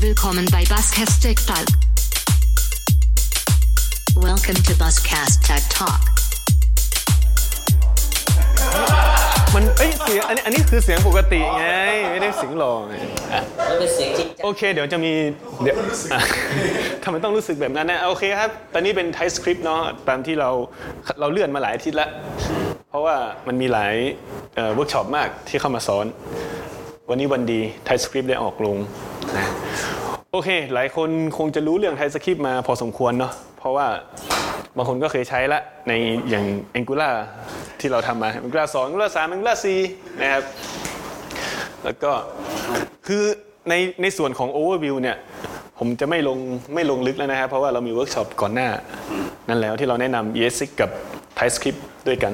Willkommen bei Buzzcast Tech Talk. Welcome to Buzzcast Tech Talk. มันเอ้ยเสียงอันนี้อันนี้คือเสียงปกติไง ไม่ได้เสียงหล่อไงอะมันเป็นเสียงจริงจังโอเค เดี๋ยวจะมีเดี๋ยวอะทำไมต้องรู้สึกแบบนั้นนะโอเคครับ ตอนนี้เป็น TypeScript เนาะตามที่เราเราเลื่อนมาหลายอาทิตย์แล้วเพราะว่ามันมีหลายเวิร์กช็อปมากที่เข้ามาสอน วันนี้วันดี TypeScript ได้ออกลงนะ โอเค หลายคนคงจะรู้เรื่อง TypeScript มาพอสมควรเนาะเพราะว่าบางคนก็เคยใช้ละในอย่าง Angular ที่เราทำมา Angular 2 Angular 3 Angular 4 นะครับ แล้วก็คือในในส่วนของ overview เนี่ยผมจะไม่ลงไม่ลงลึกแล้วนะครับ เพราะว่าเรามีเวิร์กช็อปก่อนหน้า นั่นแล้วที่เราแนะนำ ES6 กับ TypeScript ด้วยกัน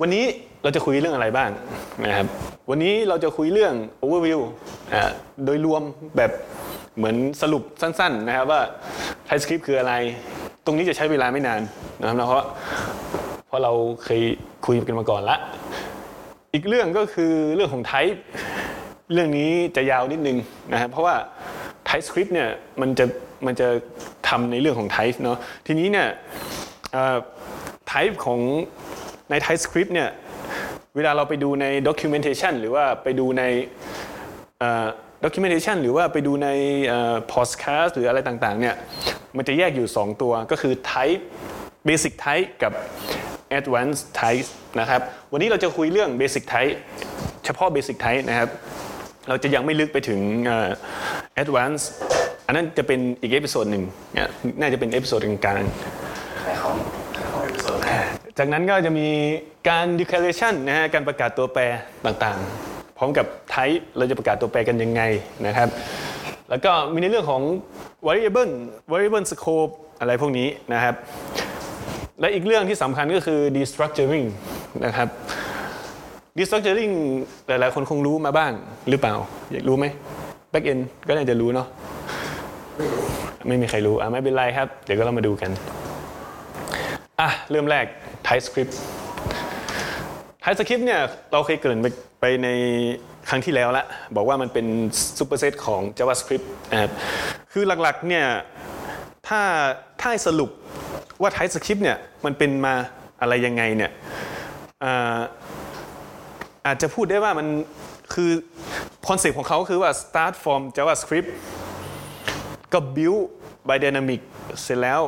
วันนี้ เราจะคุยเรื่องอะไรบ้างนะครับวันนี้เราจะคุยเรื่อง overview อโดยรวมแบบเหมือนสรุปสั้น ๆ นะครับว่า TypeScript คืออะไร ตรงนี้จะใช้เวลาไม่นานนะครับเพราะเพราะเราเคยคุยกันมาก่อนละ อีกเรื่องก็คือเรื่องของ type เรื่องนี้จะยาวนิดนึงนะครับเพราะว่า TypeScript เนี่ยมันจะมันจะทำในเรื่องของ type เนาะทีนี้เนี่ย type ของใน TypeScript เนี่ย เวลาเราไปดูใน documentation หรือว่าไปดูในเอ่อ documentation หรือว่าไปดูในเอ่อ podcast หรืออะไรต่างๆเนี่ยมันจะแยกอยู่ 2 ตัวก็คือ type basic type กับ advanced type นะครับวันนี้เราจะคุยเรื่อง basic type เฉพาะ basic type นะครับเราจะยังไม่ลึกไปถึงเอ่อ advanced อันนั้นจะเป็นอีก episode หนึ่งเนี่ยน่าจะเป็น episode กลางๆ จากนั้นก็จะมีการ declaration นะฮะการประกาศตัวแปรต่างๆ พร้อมกับ type เราจะประกาศตัวแปรกันยังไงนะครับ แล้วก็มีในเรื่องของ variable variable scope อะไรพวกนี้นะครับ และอีกเรื่องที่สำคัญก็คือ destructuring นะครับ destructuring หลายๆ คนคงรู้มาบ้างหรือเปล่า อยากรู้ไหม back end ก็น่าจะรู้เนาะไม่มีใครรู้อะไม่เป็นไรครับ เดี๋ยวก็เรามาดูกัน อะเริ่มแรก TypeScript TypeScript เนี่ยเราเคยเกริ่นไปไปในครั้งที่แล้วละบอกว่ามันเป็นซูเปอร์เซตของ JavaScript นะครับคือหลักๆเนี่ยถ้าถ้าให้สรุปว่า TypeScript เนี่ยมันเป็นมาอะไรยังไงเนี่ยอาอาจจะพูดได้ว่ามันคือคอนเซ็ปต์ของเขาคือว่า start from JavaScript ก็ build by dynamic เสร็จแล้ว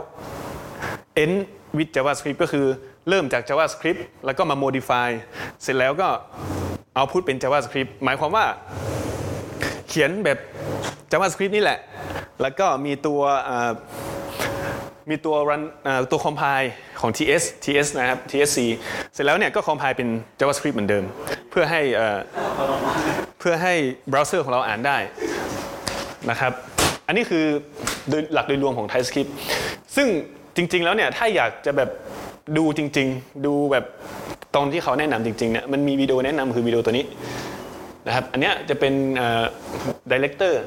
end with JavaScript ก็คือเริ่มจาก JavaScript แล้วก็มา modify เสร็จแล้วก็ output เป็น JavaScript หมายความว่าเขียนแบบ JavaScript นี่แหละ แล้วก็มีตัวมีตัว run ตัว compile ของ TS TS นะครับ TSC เสร็จแล้วเนี่ยก็ compile เป็น JavaScript เหมือนเดิม เพื่อให้เอ่อเพื่อให้เบราว์เซอร์ของเราอ่านได้นะครับ อันนี้คือโดยหลักโดยรวมของ TypeScript ซึ่ง จริง ๆ แล้วเนี่ยถ้าอยากจะแบบดูจริง ๆ ดูแบบตอนที่เขาแนะนำจริงๆเนี่ยมันมีวิดีโอแนะนำคือวิดีโอตัวนี้นะครับอันเนี้ยจะเป็น director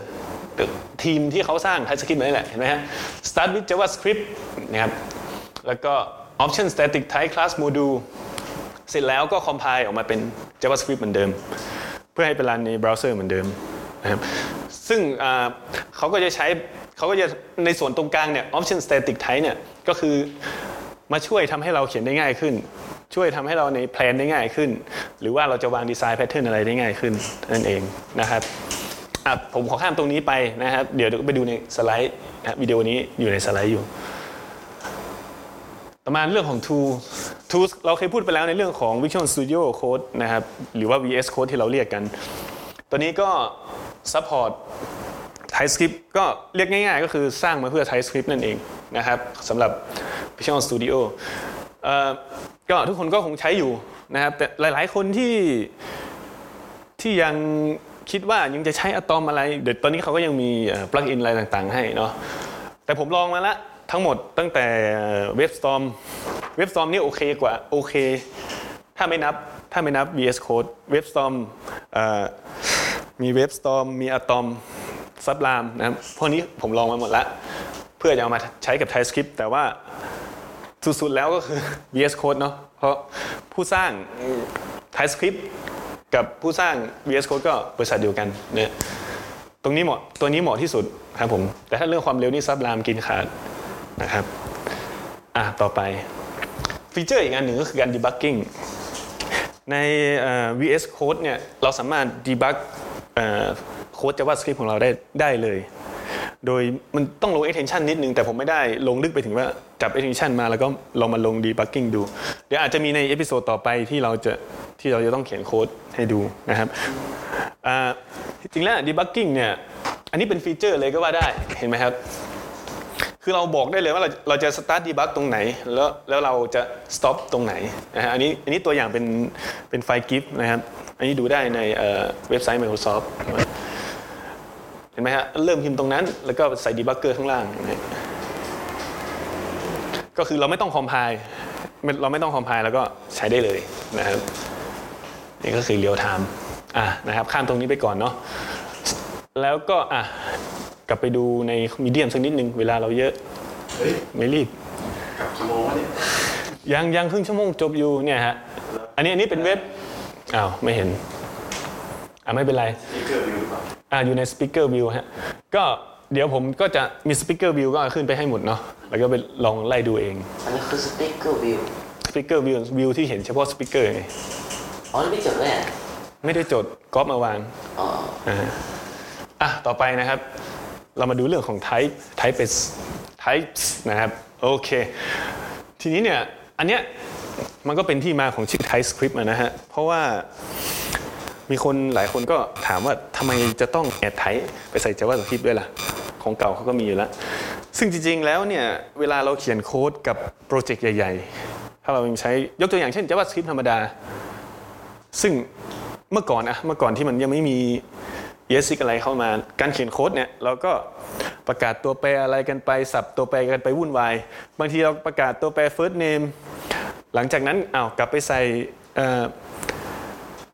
ทีมที่เขาสร้าง TypeScript มานี่แหละเห็นไหมฮะ start with JavaScript นะครับแล้วก็ optional static type class module เสร็จแล้วก็ compile ออกมาเป็น JavaScript เหมือนเดิม เพื่อให้ไปรันในเบราว์เซอร์เหมือนเดิมนะครับซึ่งอ่าเขาก็จะใช้ เขาก็จะในส่วนตรงกลางเนี่ย option static type เนี่ยก็คือมาช่วยทำให้เราเขียนได้ง่ายขึ้น ช่วยทำให้เราใน plan ได้ง่ายขึ้น หรือว่าเราจะวาง design pattern อะไรได้ง่ายขึ้นนั่นเองนะครับผมขอข้ามตรงนี้ไปนะครับ เดี๋ยวไปดูในสไลด์นะวิดีโอนี้อยู่ในสไลด์อยู่ ประมาณเรื่องของ tool tools เราเคยพูดไปแล้วในเรื่องของ Visual Studio Code นะครับ หรือว่า VS Code ที่เราเรียกกัน ตัวนี้ก็ support TypeScript ก็เรียกง่ายๆ ก็คือสร้างมาเพื่อ TypeScript นั่นเองนะครับสำหรับ Visual Studio เอ่อก็ทุกคนก็คงใช้อยู่นะครับแต่หลายๆคนที่ที่ยังคิดว่ายังจะใช้อะตอมอะไร เดี๋ยวตอนนี้เขาก็ยังมีปลั๊กอินอะไรต่างๆ ให้เนาะแต่ผมลองมาละทั้งหมดตั้งแต่เว็บ Storm เว็บ Storm นี่โอเคกว่าโอเค ถ้าไม่นับถ้าไม่นับ VS Code เว็บ Storm เอ่อมีเว็บ Storm มี Atom Sublime นะครับพวกนี้ผมลองมาหมดละเพื่อจะเอามาใช้กับ TypeScript แต่ว่าสุดๆแล้วก็คือ VS Code เนาะเพราะผู้สร้าง TypeScript กับผู้สร้าง VS Code ก็บริษัทเดียวกันเนี่ยตรงนี้เหมาะตัวนี้เหมาะที่สุดครับผมแต่ถ้าเรื่องความเร็วนี่ซับรามกินขาดนะครับอะต่อไปฟีเจอร์อีกอันหนึ่งก็คือการ debugging ใน VS Code เนี่ยเราสามารถ debug โค้ด JavaScript ของเราได้ได้เลย โดยมันต้องลง extension นิดนึง แต่ผมไม่ได้ลงลึกไปถึงว่าจับ extension มาแล้วก็ลองมาลง debugging ดู เดี๋ยวอาจจะมีใน episode ต่อไปที่เราจะที่เราจะต้องเขียนโค้ดให้ดูนะครับจริงแล้ว debugging เนี่ยอันนี้เป็นฟีเจอร์เลยก็ว่าได้เห็นไหมครับคือเราบอกได้เลยว่าเราเราจะ start debug ตรงไหน แล้วแล้วเราจะ stop ตรงไหนนะฮะอันนี้อันนี้ตัวอย่างเป็นเป็นไฟล์ GIF นะครับ อันนี้ดูได้ในเว็บไซต์ Microsoft ห็นไหมฮะเริ่มพิมพ์ตรงนั้น แล้วก็ใส่ debugger ข้างล่าง ก็คือเราไม่ต้อง compile เราไม่ต้อง compile แล้วก็ใช้ได้เลยนะครับนี่ก็คือเรียลไทม์อะนะครับข้ามตรงนี้ไปก่อนเนาะแล้วก็อะกลับไปดูใน Medium สักนิดนึงเวลาเราเยอะไม่รีบยังยังครึ่งชั่วโมงจบอยู่เนี่ยฮะอันนี้อันนี้เป็นเว็บอ้าวไม่เห็นอะไม่เป็นไร อ่าอยู่ใน Speaker View ฮะก็เดี๋ยวผมก็จะมี Speaker View ก็ขึ้นไปให้หมดเนาะแล้วก็ไปลองไล่ดูเองอันนี้คือ speaker view Speaker View View ที่เห็นเฉพาะ Speaker ไงอ๋อนี่ไม่จดเลยอะไม่ได้จดก๊อปมาวางอ๋ออ่าอะต่อไปนะครับ เรามาดูเรื่องของ type type เป็น types นะครับโอเค ทีนี้เนี่ยอันเนี้ยมันก็เป็นที่มาของชื่อ TypeScript อะนะฮะเพราะว่า มีคนหลายคนก็ถามว่าทำไมจะต้องแอดไทไปใส่ JavaScript ด้วยล่ะ ของเก่าเขาก็มีอยู่แล้ว ซึ่งจริงๆแล้วเนี่ยเวลาเราเขียนโค้ดกับโปรเจกต์ใหญ่ ๆ ถ้าเรายังใช้ยกตัวอย่างเช่น JavaScript ธรรมดา ซึ่งเมื่อก่อนอะเมื่อก่อนที่มันยังไม่มี ESX อะไรเข้ามา การเขียนโค้ดเนี่ยเราก็ประกาศตัวแปรอะไรกันไปสับตัวแปรกันไปวุ่นวาย บางทีเราประกาศตัวแปร first name หลังจากนั้นอ้าวกลับไปใส่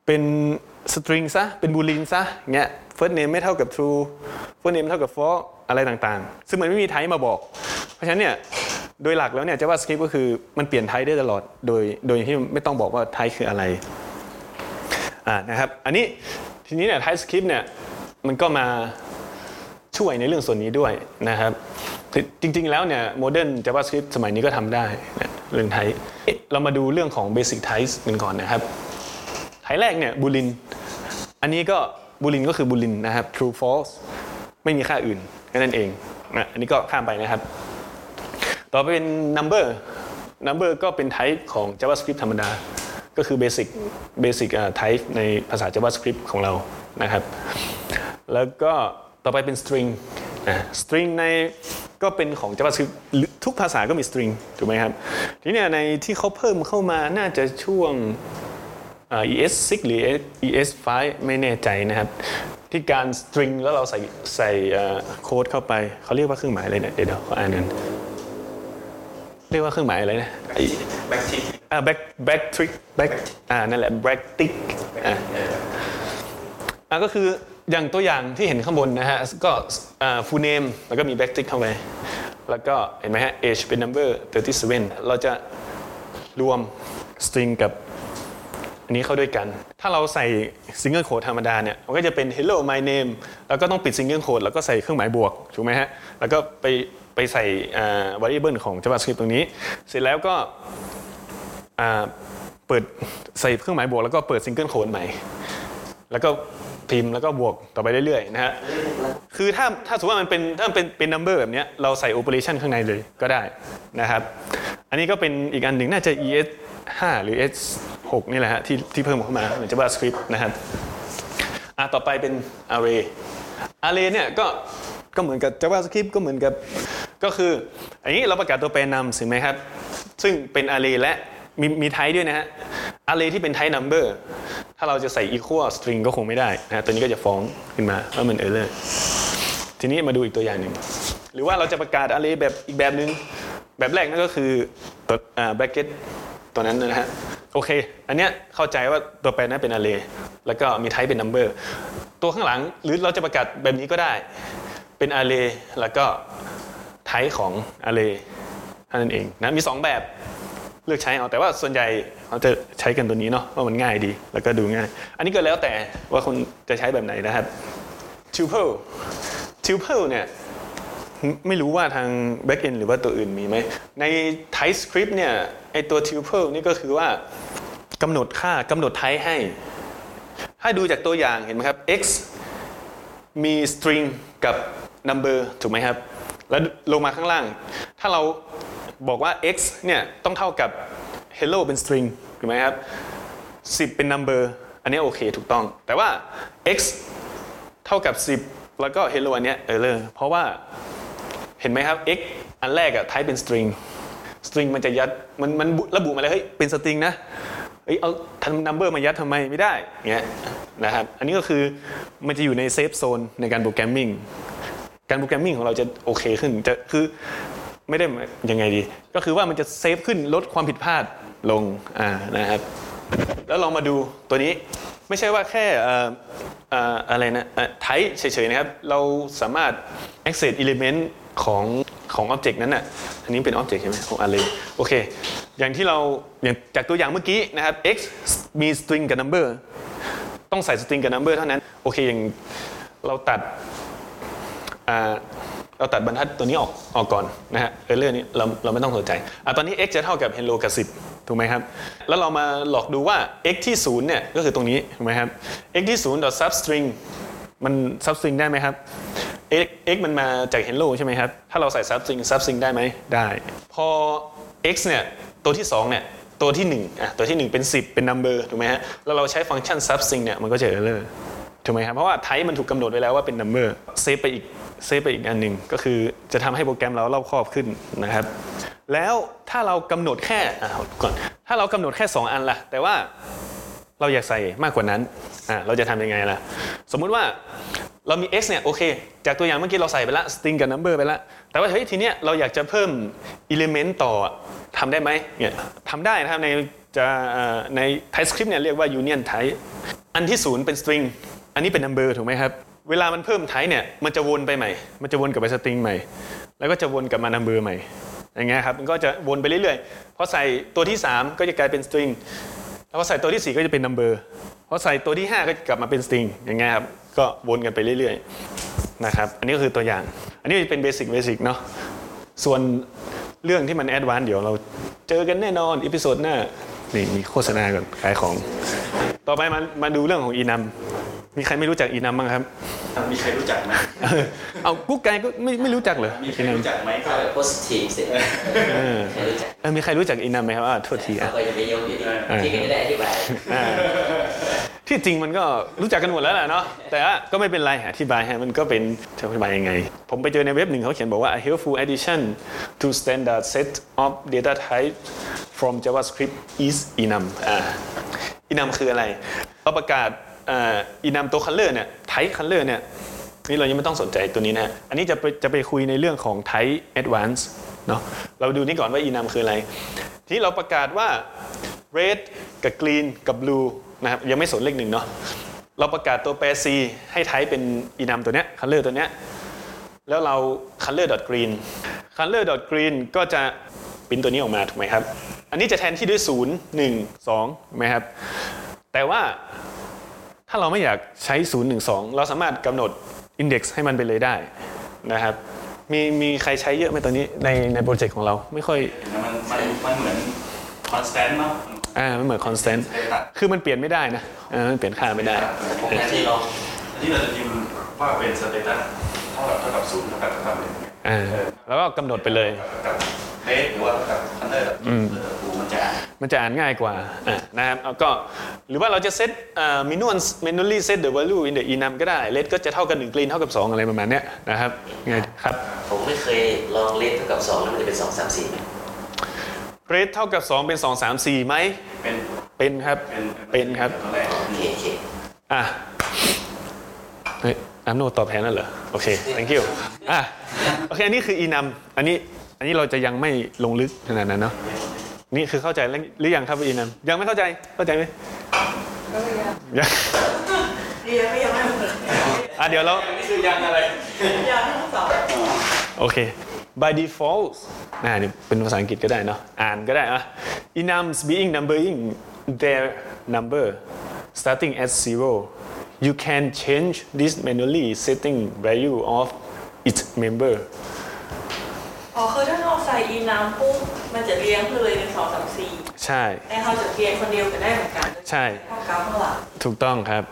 เป็น สตริงซะเป็นบูลินซะเงี้ย first name ไม่เท่ากับ true first name เท่ากับ false อะไรต่างๆ ซึ่งมันไม่มีไทป์มาบอก เพราะฉะนั้นเนี่ยโดยหลักแล้วเนี่ย JavaScript ก็คือมันเปลี่ยนไทป์ได้ตลอด โดยโดยที่ไม่ต้องบอกว่าไทป์คืออะไรอ่านะครับอันนี้ทีนี้เนี่ย TypeScript เนี่ยมันก็มาช่วยในเรื่องส่วนนี้ด้วยนะครับจริงๆแล้วเนี่ยโมเดิร์น JavaScript สมัยนี้ก็ทำได้นะเรื่องไทป์เรามาดูเรื่องของ Basic Types กันก่อนนะครับ ไทป์แรกเนี่ยบูลิน อันนี้ก็บูลินก็คือบูลินนะครับ true false ไม่มีค่าอื่นแค่นั้นเองนะอันนี้ก็ข้ามไปนะครับ ต่อไปเป็น number number ก็เป็น type ของ JavaScript ธรรมดา ก็คือ basic basic type ในภาษา JavaScript ของเรานะครับ แล้วก็ต่อไปเป็น string string ในก็เป็นของ JavaScript ทุกภาษาก็มี string ถูกไหมครับ ทีนี้ในที่เขาเพิ่มเข้ามาน่าจะช่วง ES6 หรือ ES5 ไม่แน่ใจนะครับ ที่การ string แล้วเราใส่ใส่โค้ดเข้าไปเขาเรียกว่าเครื่องหมายอะไรเนี่ยเดี๋ยวเขาอ่านกันเรียกว่าเครื่องหมายอะไรนะ back tick อ่า back back trick back อ่านั่นแหละ back tick อ่าอ่าก็คืออย่างตัวอย่างที่เห็นข้างบนนะฮะก็อ่า full name แล้วก็มี back tick เข้าไปแล้วก็เห็นไหมฮะ age เป็น number 37 เราจะรวม string กับอั นนี้เข้าด้วยกัน ถ้าเราใส่ single quote ธรรมดาเนี่ย มันก็จะเป็น hello my name แล้วก็ต้องปิด single quote แล้วก็ใส่เครื่องหมายบวก ถูกไหมฮะ แล้วก็ไปไปใส่ variable ของ JavaScript ตรงนี้ เสร็จแล้วก็เปิดใส่เครื่องหมายบวก แล้วก็เปิด single quote ใหม่ แล้วก็พิมพ์แล้วก็บวกต่อไปเรื่อยๆนะฮะ คือถ้าถ้าสมมติว่ามันเป็นถ้ามันเป็นเป็น number แบบนี้เราใส่ operation ข้างในเลยก็ได้นะครับ อันนี้ก็เป็นอีกอันหนึ่งน่าจะ es 5หรือ s 6นี่แหละฮะที่ที่เพิ่มเข้ามาเหมือน JavaScript นะครับอะต่อไปเป็น array array เนี่ยก็ก็เหมือนกับ JavaScript ก็เหมือนกับก็คืออันนี้เราประกาศตัวแปรนำใช่ไหมครับ ซึ่งเป็น array และมีมีไทป์ด้วยนะฮะ array ที่เป็น type number ถ้าเราจะใส่ equal string ก็คงไม่ได้นะตัวนี้ก็จะฟ้องขึ้นมาว่ามัน error ทีนี้มาดูอีกตัวอย่างหนึ่งหรือว่าเราจะประกาศ array แบบอีกแบบหนึ่งแบบแรกนั่นก็คือตัว bracket ตัวนั้นนะฮะโอเค อันเนี้ยเข้าใจว่าตัวแปรนั้นเป็น array แล้วก็มี type เป็น number ตัวข้างหลังหรือเราจะประกาศแบบนี้ก็ได้ เป็น array แล้วก็ type ของ array เท่านั้นเองนะมี 2 แบบเลือกใช้เอาแต่ว่าส่วนใหญ่เขาจะใช้กันตัวนี้เนาะว่ามันง่ายดี แล้วก็ดูง่าย อันนี้ก็แล้วแต่ว่าคนจะใช้แบบไหนนะครับ tuple tuple เนี่ยไม่รู้ว่าทาง backend หรือว่าตัวอื่นมีไหมใน TypeScript เนี่ย ไอตัว tuple นี่ก็คือว่ากำหนดค่ากำหนด type ให้ ถ้าดูจากตัวอย่างเห็นไหมครับ x มี string กับ number ถูกไหมครับ แล้วลงมาข้างล่าง ถ้าเราบอกว่า x เนี่ยต้องเท่ากับ hello เป็น string ถูกไหมครับ10 เป็น number อันนี้โอเคถูกต้อง แต่ว่า x เท่ากับ 10 แล้วก็ hello อันเนี้ยเออเลยเพราะว่าเห็นไหมครับ x อันแรกอะ type เป็น string string มันจะยัดมันมันระบุมาเลยเฮ้ยเป็น string นะเอ้ยเอาทำ number มายัดทำไมไม่ได้เงี้ยนะครับอันนี้ก็คือมันจะอยู่ใน safe zone ในการ programming การ programming ของเราจะโอเคขึ้นจะคือไม่ได้ยังไงดี ก็คือว่ามันจะ safe ขึ้นลดความผิดพลาดลงอ่านะครับแล้วลองมาดูตัวนี้ไม่ใช่ว่าแค่ออเอ่ออะไรนะไทป์เฉยๆนะครับ เราสามารถ access element ของ ของ object นั้นน่ะอันนี้เป็น object ใช่ไหมของ array โอเค อย่างที่เราอย่างจากตัวอย่างเมื่อกี้นะครับ x มี string กับ number ต้องใส่ string กับ number เท่านั้น โอเคอย่างเราตัดเราตัดบรรทัดตัวนี้ออกออกก่อนนะฮะเออเรื่องนี้เราเราไม่ต้องสนใจอะตอนนี้ x จะเท่ากับ hello กับ 10 ถูกไหมครับ แล้วเรามาหลอกดูว่า x ที่ 0 เนี่ย ก็คือตรงนี้ถูกไหมครับ x ที่ 0 dot substring มัน substring ได้ไหมครับ x x มันมาจาก hello ใช่ไหมครับ ถ้าเราใส่ substring substring ได้ไหมได้ พอ x เนี่ยตัวที่2เนี่ยตัวที่1อะตัวที่ 1 เป็น 10 เป็น number ถูกไหมฮะแล้วเราใช้ฟังก์ชัน substring เนี่ยมันก็จะ error ถูกไหมครับเพราะว่า type มันถูกกำหนดไว้แล้วว่าเป็น number เซฟไปอีกเซฟไปอีกอันหนึ่งก็คือจะทำให้โปรแกรมเรารอบครอบขึ้นนะครับแล้วถ้าเรากำหนดแค่อะก่อนถ้าเรากำหนดแค่ 2 อันล่ะ แต่ว่าเราอยากใส่มากกว่านั้นอะเราจะทำยังไงล่ะ สมมุติว่า เรามี x เนี่ยโอเค จากตัวอย่างเมื่อกี้เราใส่ไปละ string กับ number ไปละแต่ว่าเฮ้ยทีเนี้ยเราอยากจะเพิ่ม element ต่อทำได้ไหมเนี่ยทำได้นะครับในจะใน TypeScript เนี่ยเรียกว่า union type อันที่ศูนย์เป็น string อันนี้เป็น number ถูกไหมครับ เวลามันเพิ่ม type เนี่ยมันจะวนไปใหม่ มันจะวนกลับไป string ใหม่ แล้วก็จะวนกลับมา number ใหม่อย่างเงี้ยครับมันก็จะวนไปเรื่อยๆพอใส่ตัวที่ 3 ก็จะกลายเป็น string แล้วพอใส่ตัวที่ 4 ก็จะเป็น number พอใส่ตัวที่ 5 ก็กลับมาเป็น string อย่างเงี้ยครับ ก็วนกันไปเรื่อยๆนะครับอันนี้ก็คือตัวอย่าง อันนี้เป็น basic basic เนาะส่วนเรื่องที่มัน advance เดี๋ยวเราเจอกันแน่นอน episode หน้านี่มีโฆษณาก่อนขายของ ต่อไปมามาดูเรื่องของ enumมีใครไม่รู้จักอีนัมบ้างครับ มีใครรู้จักไหมเอากุ๊กไก่ก็ไม่ไม่รู้จักเหรอมีใครอีนัมรู้จักไหมก็ถ้าแบบ positive สิใครรู้จักเออมีใครรู้จักอีนัมไหมครับอ่าโทษทีเขาอะก็จะไปยกอยู่ดีที่ก็จะได้อธิบายอ่า ที่จริงมันก็รู้จักกันหมดแล้วแหละเนาะแต่ก็ไม่เป็นไรอธิบายฮะมันก็เป็นจะอธิบายยังไง ผมไปเจอในเว็บหนึ่งเขาเขียนบอกว่า a helpful addition to standard set of data type from JavaScript is enum อ่า enum คืออะไรเราประกาศอ่า enum ตัว color เนี่ย type color เนี่ยนี่เรายังไม่ต้องสนใจตัวนี้นะฮะอันนี้จะไปจะไปคุยในเรื่องของ type advance เนาะเราดูนี่ก่อนว่า enum คืออะไร ทีนี้เราประกาศว่า red กับ green กับ blue นะครับยังไม่สนเลขหนึ่งเนาะเราประกาศตัวแปร c ให้ไทป์เป็นอีนัมตัวเนี้ย color ตัวเนี้ยแล้วเรา color dot green color dot green ก็จะปิ้นตัวนี้ออกมาถูกไหมครับ อันนี้จะแทนที่ด้วย 0 1 2ถูกไหมครับ แต่ว่าถ้าเราไม่อยากใช้ 0 1 2 เราสามารถกำหนด index ให้มันไปเลยได้นะครับมีมีใครใช้เยอะไหมตอนนี้ในในโปรเจกต์ของเราไม่ค่อย มันมันมันเหมือน constant เนาะ อ่ามันเหมือน constant คือมันเปลี่ยนไม่ได้นะอ่ามันเปลี่ยนค่าไม่ได้ปกติเราที่เราจะพิมพ์ว่าเป็น status เท่ากับเท่ากับศูนย์เท่ากับเท่ากับหนึ่งอ่าแล้วก็กำหนดไปเลยกับเลสหรือว่ากับคันเนอร์แบบดูมันจะมันจะอ่านง่ายกว่าอะนะครับแล้วก็หรือว่าเราจะเซตมินูน manually set the value in the enum ก็ได้ let ก็จะเท่ากัน1 green เท่ากับ 2 อะไรประมาณเนี้ยนะครับไงครับ ผมไม่เคยลองเลขเท่ากับ2แล้วมันจะเป็น 2 3 4 ไหม red เท่ากับ 2 เป็น 2 3 4ไหมเป็นเป็นครับเป็นเป็นครับตอนแรกโอเคโอเคอะเฮ้ยอัมโนตอบแทนนั่นเหรอโอเค thank you อะโอเคอันนี้คือ enum อันนี้อันนี้เราจะยังไม่ลงลึกขนาดนั้นเนาะนี่คือเข้าใจแล้วหรือยังครับว่า enum ยังไม่เข้าใจเข้าใจไหมยังเรียนไม่ยังไม่หมดอะเดี๋ยวเรานี่คือยังอะไรยังทั้งสองโอเค by default อ่านี่เป็นภาษาอังกฤษก็ได้เนาะอ่านก็ได้อะ enums being numbering their number starting at zero you can change this manually setting value of each member อ๋อคือถ้าเราใส่อีน้ำปุ๊บมันจะเลี้ยงไปเลยหนึ่งสองสามสี่ใช่แต่เขาจะเรียงคนเดียวก็ได้เหมือนกันใช่ข้อเก้าข้างหลังถูกต้องครับ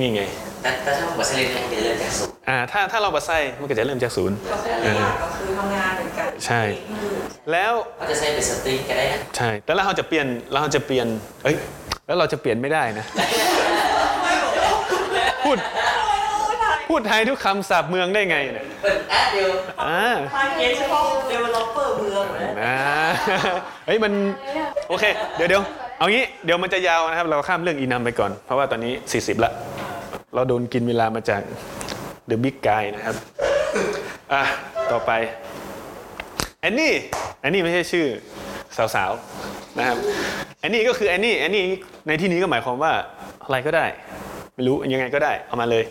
นี่ไงแต่แต่ถ้าผมบอกเส้นเล็กๆมันจะเริ่มจากศูนย์ อ่าถ้าถ้าเราบัสไซมันก็จะเริ่มจากศูนย์ก็คือเรียกก็คือทำงานเหมือนกันใช่คือแล้วเขาจะใช้เป็นสตริงก็ได้นะใช่แต่แล้วเราจะเปลี่ยนเราจะเปลี่ยนเอ้ยแล้วเราจะเปลี่ยนไม่ได้นะพูดพูดไทยทุกคำสาบเมืองได้ไงเนี่ยเปิดแอปเดียวอ่าทางเกณฑ์เฉพาะ developer เมืองนะอ่าเฮ้ยมันโอเค เดี๋ยวเดี๋ยวเอางี้เดี๋ยวมันจะยาวนะครับ เราข้ามเรื่องอีนัมไปก่อน เพราะว่าตอนนี้ 40ละเราโดนกินเวลามาจาก The Big Guy นะครับ อะ ต่อไปแอนนี่แอนนี่ไม่ใช่ชื่อสาวๆนะครับแอนนี่ก็คือแอนนี่แอนนี่ในที่นี้ก็หมายความว่าอะไรก็ได้ไม่รู้ยังไงก็ได้เอามาเลย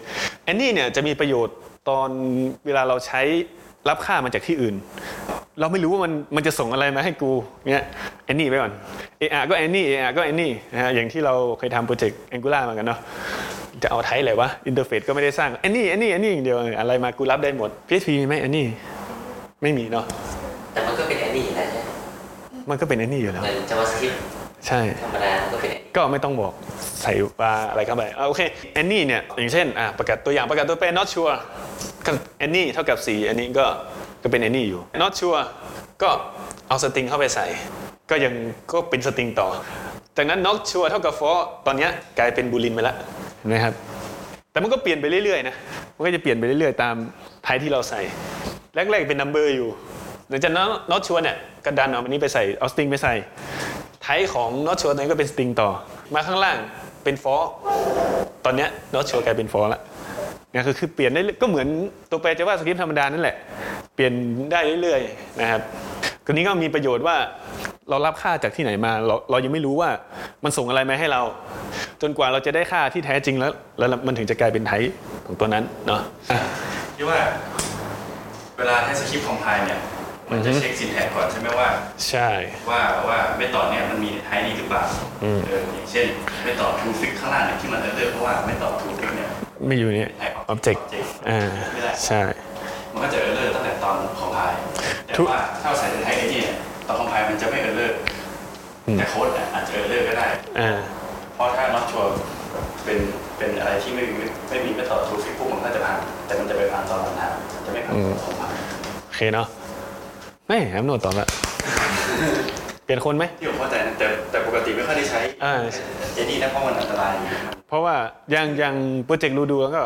แอนนี่เนี่ยจะมีประโยชน์ตอนเวลาเราใช้รับค่ามาจากที่อื่น เราไม่รู้ว่ามันมันจะส่งอะไรมาให้กูเนี่ยแอนนี่ไปก่อนเออก็แอนนี่เออก็แอนนี่นะฮะอย่างที่เราเคยทำโปรเจกต์ Angular มากันเนาะ จะเอา type อะไรวะ interface ก็ไม่ได้สร้าง any any any อย่างเดียวอะไรมากูรับได้หมด PHP มีไหม any ไม่มีเนาะแต่มันก็เป็น any อยู่แล้วใช่ไหมมันก็เป็น any อยู่แล้วเหมือน JavaScript ใช่ธรรมดามันก็เป็น any ก็ไม่ต้องบอกใส่ปลาอะไรเข้าไปอะโอเค any เนี่ยอย่างเช่นอะประกาศตัวอย่างประกาศตัวเป็น not sure ก็ any เท่ากับ4อันนี้ก็ก็เป็น any อยู่ not sure ก็เอา string เข้าไปใส่ ก็ยังก็เป็น string ต่อ จากนั้น not sure เท่ากับ for ตอนเนี้ยกลายเป็นบูลินไปแล้วเห็ นไหมครับ แต่มันก็เปลี่ยนไปเรื่อยๆนะมันก็จะเปลี่ยนไปเรื่อยๆ ตามไทยที่เราใส่ แรกๆเป็น number อยู่หลังจากนั้น not sure เนี่ยก็ดันเอาอันนี้ไปใส่เอาสติงไปใส่ไทป์ของ not sure ตอนนี้ก็เป็น string ต่อ มาข้างล่างเป็น for ตอนเนี้ย not sure กลายเป็น for ละนี่คือคือเปลี่ยนได้เรื่อยก็เหมือนตัวแปร JavaScript ธรรมดานั่นแหละ เปลี่ยนได้เรื่อยๆนะครับก็นี้ก็มีประโยชน์ว่า เรารับค่าจากที่ไหนมาเราเรายังไม่รู้ว่ามันส่งอะไรมาให้เรา จนกว่าเราจะได้ค่าที่แท้จริงแล้ว แล้วมันถึงจะกลายเป็น type ของตัวนั้นเนาะอะที่ว่า เวลาให้ script compile เนี่ยมันจะอือฮึเช็ค syntax ก่อนใช่ไหมว่า ใช่ ว่าว่า methodเนี่ยมันมี type นี้หรือเปล่าอืมเอออย่างเช่น method toFixed ข้างล่างเนี่ยที่มันเออเพราะว่า method toFixed เนี่ยไม่อยู่ใน object อ่าใช่ มันก็จะ error ตั้งแต่ตอน compile แต่ทุกว่าถ้าเราใส่ใน type any เนี่ย ตอน compile มันจะไม่ error แต่โค้ดเนี่ยอาจจะ error ก็ได้อ่าเพราะถ้า not sure เป็นเป็นอะไรที่ไม่มีไม่มี method toFixed ปุ๊บมันก็จะผ่านแต่มันจะไปผ่านตอนหลังทางจะไม่ผ่าน compile โอเคเนาะไม่แอมโนตอบละเปลี่ยนคนไหมที่ผมเข้าใจนะแต่แต่ปกติไม่ค่อยได้ใช้อ่า any นะเพราะมันอันตรายอยู่เพราะว่ายังยังโปรเจกต์รูดูแล้วก็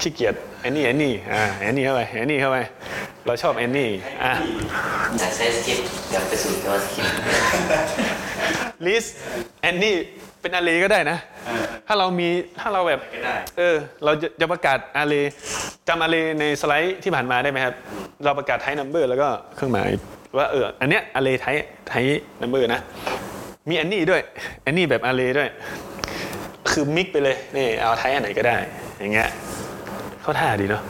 ขี้เกียจ any any อ่า any เข้าไป any เข้าไป เราชอบ any อะจาก TypeScript กลับไปสู่ JavaScript list any เป็น array ก็ได้นะเออถ้าเรามีถ้าเราแบบก็ได้เออ เราจะจะประกาศ array จำ array ในสไลด์ที่ผ่านมาได้ไหมครับ เราประกาศ type number แล้วก็เครื่องหมายว่าเอออันเนี้ย array type type number นะ มีแอนนี่ด้วยแอนนี่แบบอารีด้วย คือมิกไปเลยนี่เอาไทป์อันไหนก็ได้ อย่างเงี้ยเข้าท่าดีเนาะ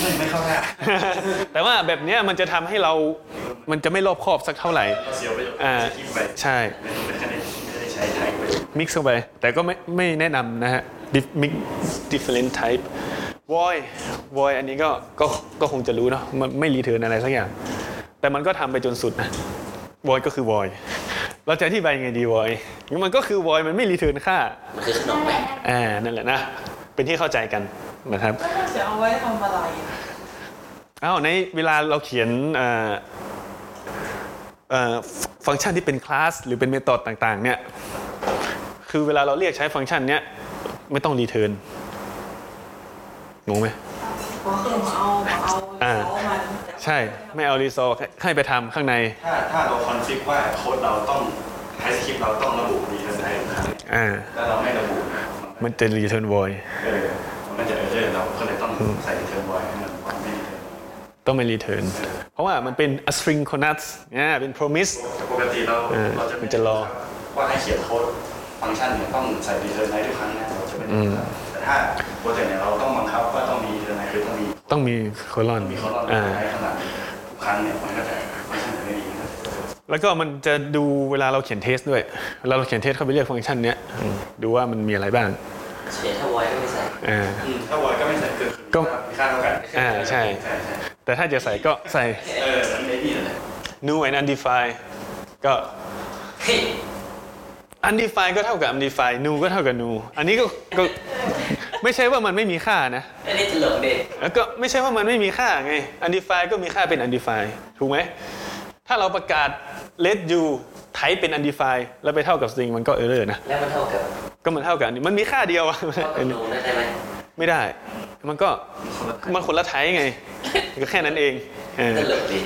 ไม่ไม่เข้าท่าแต่ว่าแบบเนี้ยมันจะทำให้เรามันจะไม่รอบคอบสักเท่าไหร่เราเสียประโยชน์อ่าสคริปต์ไปใช่ไม่ต้องเป็นแค่ได้ไม่ได้ใช้ไทยไปมิกซ์เข้าไปแต่ก็ไม่ไม่แนะนำนะฮะ Dif- mix different type void void อันนี้ก็ก็ก็คงจะรู้เนาะมันไม่รีเทิร์นอะไรสักอย่าง แต่มันก็ทำไปจนสุดนะ void ก็คือ void เราจะอธิบายยังไงดี void มันก็คือ void มันไม่รีเทิร์นค่า มันคือขนมไหมอ่านั่นแหละนะ เป็นที่เข้าใจกัน นะครับแล้วมันจะเอาไว้ทำอะไรอะอ้าวในเวลาเราเขียนเอ่อเอ่อฟังก์ชันที่เป็นคลาสหรือเป็นเมธอดต่างๆเนี่ยคือเวลาเราเรียกใช้ฟังก์ชันเนี้ยไม่ต้องรีเทิร์นงงไหมเพราะคือมาเอามาเอาอ่าเอามันใช่ไม่เอารีซอให้ไปทำข้างใน ถ้าถ้าเราคอนฟิกว่าโค้ดเราต้องไทยสคริปต์เราต้องระบุดีเทนไทยทุกครั้งอ่าถ้าเราไม่ระบุ มันจะรีเทิร์น void เออมันก็จะเออร์เราก็เลย ต้องใส่เทอร์บอยให้มันว่าไม่เทอร์ต้องไม่รีเทิร์นเพราะว่ามันเป็น asynchronous เนี่ยเป็น promise แต่ปกติเราเออเราจะมันจะรอว่าให้เขียนโค้ดฟังก์ชันเนี่ยต้องใส่ return type ทุกครั้งนะเราจะไม่ได้แต่ถ้าโปรเจกต์เนี่ยเราต้องบังคับว่าต้องมี return type หรือต้องมีต้องมี colon มีโค้ดเราอ่าใช้ขนาดทุกครั้งเนี่ยมันก็จะฟังก์ชันจะไม่ดีนะแล้วก็มันจะดูเวลาเราเขียน test ด้วยเวลาเราเขียน test เข้าไปเรียกฟังก์ชันเนี้ยอืมดูว่ามันมีอะไรบ้าง เสียถ้าวอยก็ไม่ใส่อ่าอืมถ้าวอยก็ไม่ใส่คือก็มีค่าเท่ากันอ่าใช่ใช่ใช่ แต่ถ้าจะใส่ก็ใส่เออนั่นไอ้นี่แหละ new and undefined ก็เฮ้ย undefined ก็เท่ากับ undefined new ก็เท่ากับ new อันนี้ก็ก็ไม่ใช่ว่ามันไม่มีค่านะอันนี้ตลกเด็ดแล้วก็ไม่ใช่ว่ามันไม่มีค่าไง undefined ก็มีค่าเป็น undefined ถูกไหมถ้าเราประกาศ let you ไทป์เป็น undefined แล้วไปเท่ากับ string มันก็ error นะ แล้วมันเท่ากับ ก็มันเท่ากับอันนี้มันมีค่าเดียวอะเท่ากับนูได้ใช่ไหมไม่ได้ มันก็มันคนละไทป์ไง ก็แค่นั้นเองเออตลกดิ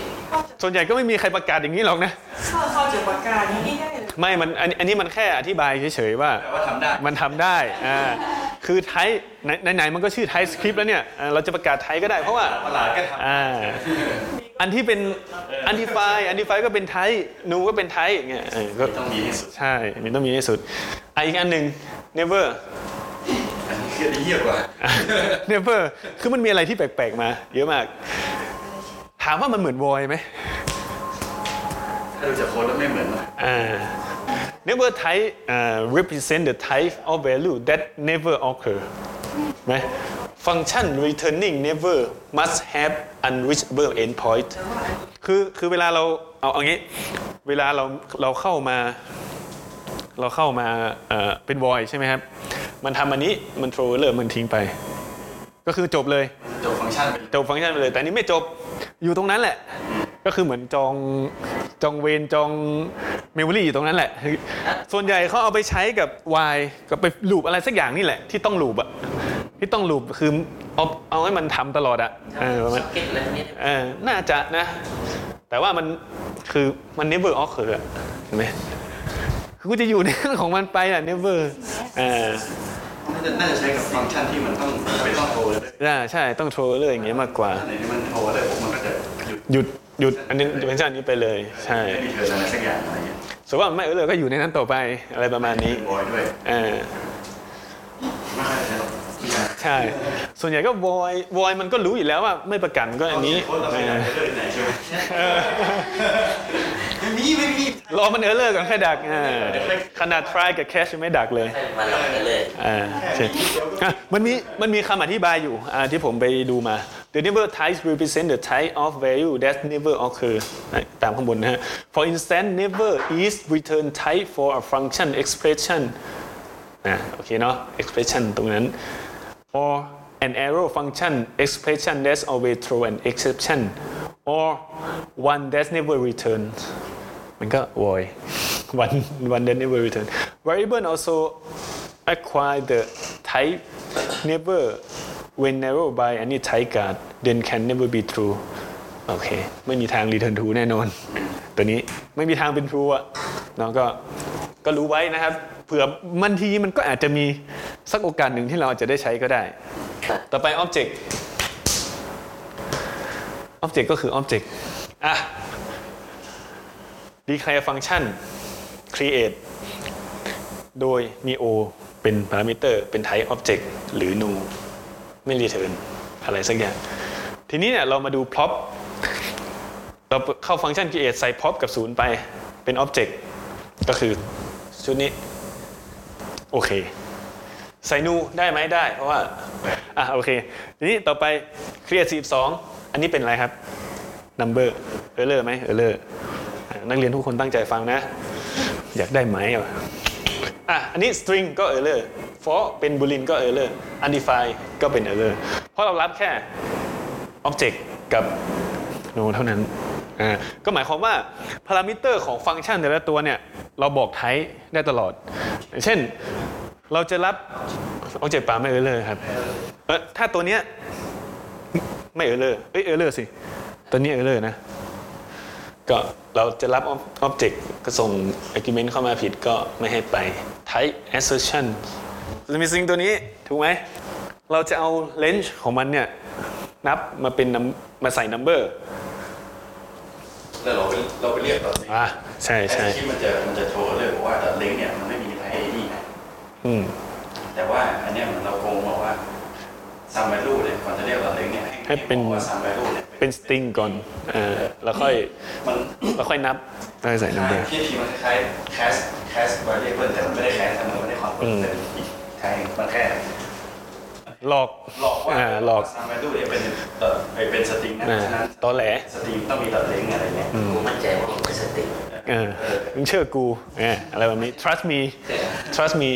ส่วนใหญ่ก็ไม่มีใครประกาศอย่างนี้หรอกนะเข้าเข้าจากปากกาอย่างนี้ได้เลยไม่มันอัน อันนี้มันแค่อธิบายเฉยๆว่าแต่ว่าทำได้มันทำได้ อ่า คือไทป์ไหนไหนๆมันก็ชื่อไทป์สคริปต์แล้วเนี่ยอ่าเราจะประกาศไทป์ก็ได้เพราะว่าประหลาดก็ทำอ่า อันที่เป็นอันดีไฟอันดีไฟก็เป็นไทป์นูก็เป็นไทป์อย่างเงี้ยเออก็ต้องมีที่สุดใช่มันต้องมีให้สุดอะอีกอันหนึ่ง never อันนี้คือเยี่ยกว่า never คือมันมีอะไรที่แปลกๆมา เยอะมาก ถามว่ามันเหมือน void ไหมถ้าดูจากโค้ดแล้วไม่เหมือนหรอกอ่า never type uh, represent the type of value that never occur ไหม function returning never must have unreachable endpoint คือคือเวลาเราเอาเอางี้ เวลาเราเราเข้ามา เราเข้ามาเอ่อเป็น void ใช่ไหมครับ มันทำอันนี้มัน throw error มันทิ้งไป ก็คือจบเลย จบฟังก์ชันไปเลยจบฟังก์ชันไปเลย แต่อันนี้ไม่จบอยู่ตรงนั้นแหละ ก็คือเหมือนจองจองเวนจองเมมโมรีอยู่ตรงนั้นแหละ ส่วนใหญ่เขาเอาไปใช้กับ y ก็ไปลูปอะไรสักอย่างนี่แหละ ที่ต้องลูปอะที่ต้องลูปคือเอาเอาให้มันทำตลอดอะเออมันเก็ตอะไรพวกนี้เออน่าจะนะ แต่ว่ามันคือมัน never occur อะเห็นไหมคือกูจะอยู่ในเรื่องของมันไปอะ never เออน่าจะน่าจะใช้กับฟังก์ชันที่มันต้องไม่ต้องโทรเลยอ่าใช่ต้อง throw error อย่างเงี้ยมากกว่าอันไหนที่มันโทรเลยปุ๊บมันก็จะหยุดหยุด หยุดอันนี้เป็นชั้นนี้ไปเลย ใช่ไม่มีเธออะไรสักอย่างอะไรเงี้ยสมมติว่าไม่เออเลยก็อยู่ในนั้นต่อไปอะไรประมาณนี้บอยด้วยเออไม่ค่อยใช้หรอกไม่ใช่ใช่ ส่วนใหญ่ก็วอยวอยมันก็รู้อยู่แล้วว่า ไม่ประกันก็อันนี้โค้ดเราเอไม่ได้อไปเลยไหนใช่ไหมไม่มีไม่มีรอมันเออเลอร์ก่อนแค่ดักเออขนาด try กับ cache ยังไม่ดักเลยให้มันหลอกกันเลยอ่าใช่อะมันมีมันมีคำอธิบายอยู่อ่าที่ผมไปดูมา the never types represent the type of value that never occur อ่ะตามข้างบนนะฮะ for instance never is return type for a function expression นะโอเคเนาะ expression ตรงนั้น or an arrow function expression that's always throw an exception or one that never returns มันก็ void one one that never return variable also acquire the type never when narrow by any tight guard then can never be true โอเค ไม่มีทาง return to แน่นอน ตัวนี้ไม่มีทางเป็น true อะเนาะก็ก็รู้ไว้นะครับเผื่อมันทีมันก็อาจจะมีสักโอกาสหนึ่งที่เราจะได้ใช้ก็ได้ ต่อไป object object ก็คือ object อะ declare function create โดยมี o เป็นพารามิเตอร์เป็น type object หรือ null ไม่ return อะไรสักอย่าง ทีนี้เนี่ยเรามาดู prop เราเข้าฟังก์ชัน create ใส่ prop กับ0ไปเป็น object ก็คือชุดนี้ โอเค ใส่นูได้ไหมได้ เพราะว่า อะโอเค ทีนี้ต่อไป create 42 อันนี้เป็นอะไรครับ number error ไหม error อ่นักเรียนทุกคนตั้งใจฟังนะ อยากได้ไหม อะอันนี้ string ก็ error for เป็น boolean ก็ error undefined ก็เป็น error เพราะเรารับแค่ object กับ no เท่านั้นอ่าก็หมายความว่าพารามิเตอร์ของฟังก์ชันแต่ละตัวเนี่ย เราบอกไทป์ได้ตลอด เช่นเราจะรับ object ปาไม่ error ครับเออถ้าตัวเนี้ยไม่ error เอ้ย error สิ ตัวนี้ error นะ ก็เราจะรับ object ก็ส่ง argument เข้ามาผิดก็ไม่ให้ไป type assertion จะมีสิ่งตัวนี้ ถูกไหม เราจะเอา range ของมันเนี่ย นับมาเป็น num- มาใส่ number แล้วเราไปเราไปเรียกตอนนี้อะใช่ใช่ไอ้ที่มันจะมันจะโทรเลยบอกว่าแต่ลิงก์เนี่ยมันไม่มีไทไอดีนะอืมแต่ว่าอันเนี้ยเหมือนเราโกงบอกว่า sum value เนี่ยก่อนจะเรียกว่าลิงก์เนี่ยให้เป็นบอกว่า sum value เนี่ยเป็น string ก่อนอ่าแล้วค่อยมันแล้วค่อยนับแล้วค่อยใส่ number ที่ทีมันคล้ายๆ cast cast variable แต่มันไม่ได้ cast แต่มันไม่ได้ convert เป็นอีก type ใช่มันแค่หลอกหลอกว่าอ่าหลอกซัมแวลูเนี่ยเป็นเอ่อไอ้เป็นสตริงนะอ่าฉะนั้นตอแหลสตริงต้องมีตัดเล้งอะไรเงี้ยกูมั่นใจว่ามันเป็นสติเออมึงเชื่อกูเอออะไรแบบนี้ trust me trust me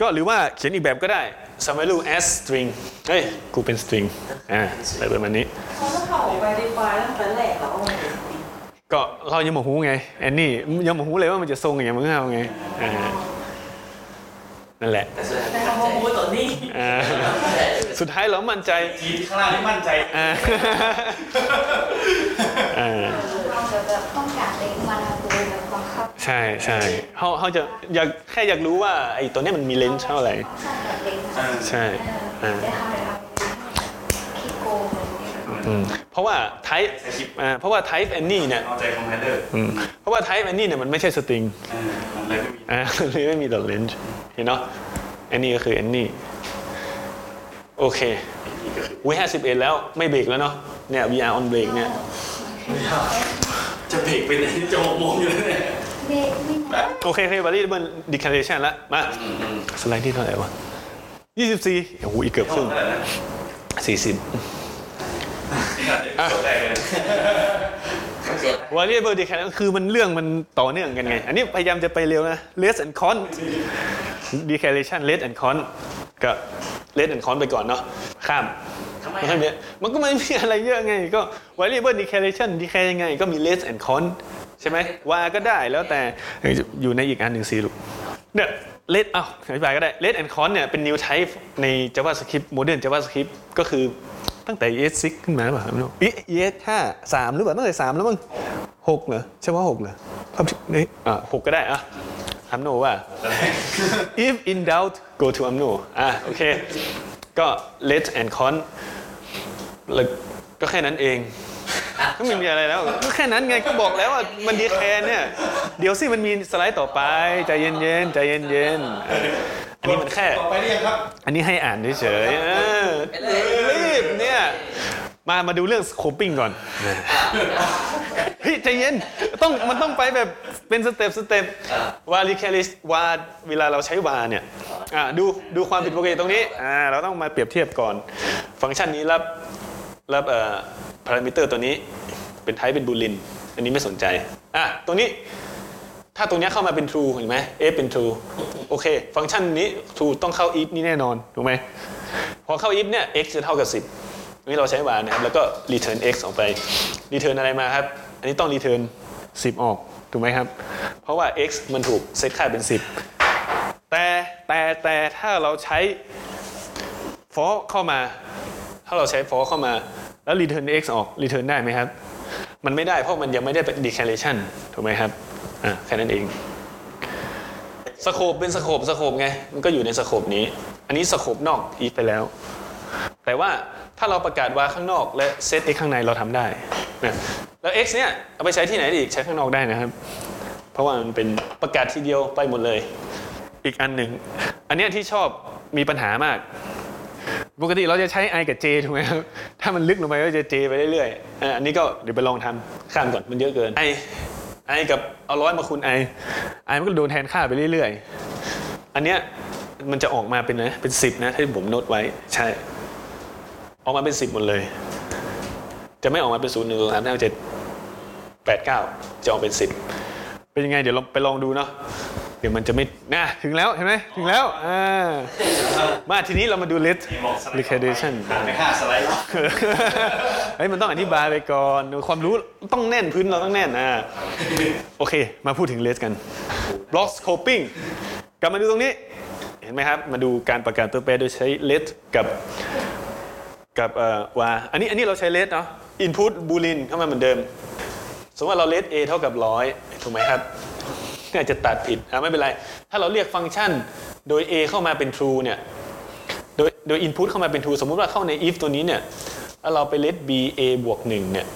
ก็หรือว่าเขียนอีกแบบก็ได้ some value as string เฮ้ย กูเป็น string อ่าอะไรประมาณนี้เขาต้องเข้าออก verify ตั้งแต่แรกแล้วว่ามันเป็นสติก็เรายังมาหูไงแอนนี่ยังมาหูเลยว่ามันจะทรงอย่างมึงเอาไงอ่านั่นแหละแต่สุดท้ายแต่มั่นคำว่าใจมูตัวนี้อ่าสุดท้ายเรามั่นใจทีข้างล่างนี่มั่นใจอ่าอ่าเราจะแบบต้องการเล็กมาทำตัวแบบบังคับ ใช่ใช่เขาเขาจะอยากแค่อยากรู้ว่าไอ้ตัวเนี้ยมันมีเลนส์เท่าไหร่สร้างแบบเล็กอ่าใช่อ่าจะทำอะไรทำขี้โกงอะไรอย่างเงี้ยอืมเพราะว่า type อ่าเพราะว่า type any เนี่ยเอาใจคอมไพเลอร์อืมเพราะว่า type any เนี่ยมันไม่ใช่สตริงเออมันเลยไม่มีอ่าเลยไม่มีดอทเลนส์เห็นเนาะ any ก็คือ any โอเคนี่ก็คือวิห้าสิบเอ็ดแล้วไม่เบรกแล้วเนาะเนี่ย VR on break เนี่ยจะเบรกไปไหนจะหกโมงอยู่แล้วเนี่ย เด็กไม่นะโอเคโอเค variable declaration แล้วมาสไลด์ที่เท่าไหร่วะ24โอ้โหอีกเกือบครึ่งเท่าไหร่นะ40อะจบได้เลยเสีย variable declaration คือมันเรื่องมันต่อเนื่องกันไง อันนี้พยายามจะไปเร็วนะ less and count declaration less and count ก็ less and count ไปก่อนเนาะข้ามทำไม่ใช่มันก็ไม่มีอะไรเยอะไง ก็ variable declaration declare ยังไง ก็มี less and con ใช่ไหมว่าก็ได้แล้วแต่อยู่ในอีกอันหนึ่งสิลูกเนี่ย let อ้าวอธิบายก็ได้ let and count เนี่ยเป็น new type ใน javascript modern javascript ก็คือตั้งแต่ ES6 ขึ้นมาหรือเปล่าไม่รู้ ES5 3หรือเปล่าตั้งแต่ 3 แล้วมั้ง6เหรอใช่ว่า6เหรอความจริงนี่อะ6ก็ได้อะอัมโนว่า if in doubt go to amno อะโอเค ก็ let and count แล้วก็แค่นั้นเอง ก็ไม่มีอะไรแล้วก็แค่นั้นไงก็บอกแล้วว่ามัน declare เนี่ยเดี๋ยวสิมันมีสไลด์ต่อไปใจเย็นๆใจเย็นๆเอออันนี้มันแค่ต่อไปนี่ยังครับ อันนี้ให้อ่านเฉยๆเออรีบเนี่ยมามาดูเรื่อง scoping ก่อนเฮ้ยใจเย็นต้องมันต้องไปแบบเป็น step step วาลิแคลิสวาเวลาเราใช้ var เนี่ยอ่าดูดูความผิดปกติตรงนี้อ่าเราต้องมาเปรียบเทียบก่อน ฟังก์ชันนี้รับรับเอ่อพารามิเตอร์ตัวนี้ เป็นไทป์เป็นบูลิน อันนี้ไม่สนใจ อะ ตรงนี้ ถ้าตรงนี้เข้ามาเป็น true เห็นไหม f เป็น true โอเค ฟังก์ชันนี้ true ต้องเข้า if นี่แน่นอน ถูกไหม พอเข้า if เนี่ย x จะเท่ากับ 10 นี่เราใช้ var นะครับ แล้วก็ return x ออกไป return อะไรมาครับ อันนี้ต้อง return 10 ออก ถูกไหมครับ เพราะว่า x มันถูกเซตค่าเป็น 10 แต่แต่แต่ถ้าเราใช้ for เข้ามา ถ้าเราใช้ for เข้ามาแล้ว return x ออก return ได้ไหมครับ มันไม่ได้เพราะมันยังไม่ได้เป็น declaration ถูกไหมครับอะแค่นั้นเองสโคปเป็นสโคปสโคปไงมันก็อยู่ในสโคปนี้ อันนี้สโคปนอก if ไปแล้ว แต่ว่าถ้าเราประกาศว่าข้างนอกและเซต x ข้างในเราทำได้นะแล้ว x เนี่ยเอาไปใช้ที่ไหนอีกใช้ข้างนอกได้นะครับ เพราะว่ามันเป็นประกาศทีเดียวไปหมดเลย อีกอันหนึ่งอันเนี้ยที่ชอบมีปัญหามาก ปกติเราจะใช้ i กับ j ถูกไหมครับถ้ามันลึกลงไปก็จะ j ไปเรื่อยๆอันนี้ก็เดี๋ยวไปลองทำข้ามก่อนมันเยอะเกิน i i กับเอาร้อยมาคูณ i i มันก็โดนแทนค่าไปเรื่อยๆ อันเนี้ยมันจะออกมาเป็นนะเป็น 10 นะที่ผมโน้ตไว้ใช่ ออกมาเป็น 10 หมดเลย จะไม่ออกมาเป็น0 1 2 3 4 7 8 9จะออกเป็น 10 เป็นยังไงเดี๋ยวลองไปลองดูเนาะ เดี๋ยวมันจะไม่น่าถึงแล้วเห็นไหมถึงแล้วอ่ามาทีนี้เรามาดู list มีบอกสไลด์ liquidation ผ่านไปห้าสไลด์เฮ้ยมันต้องอธิบายไปก่อนความรู้ต้องแน่นพื้นเราต้องแน่นอ่าโอเค มาพูดถึง list กัน block scoping กลับมาดูตรงนี้เห็นไหมครับ มาดูการประกาศตัวแปรโดยใช้ list กับกับเอ่อว่า อันนี้อันนี้เราใช้ list เนาะ input boolean เข้ามาเหมือนเดิม สมมติว่าเรา list a เท่ากับร้อยถูกไหมครับ เนี่ยจะตัดผิดอะไม่เป็นไร ถ้าเราเรียกฟังก์ชันโดย a เข้ามาเป็น true เนี่ยโดยโดย input เข้ามาเป็น true สมมุติว่าเข้าใน if ตัวนี้เนี่ยแล้วเราไป let b a บวกหนึ่งเนี่ย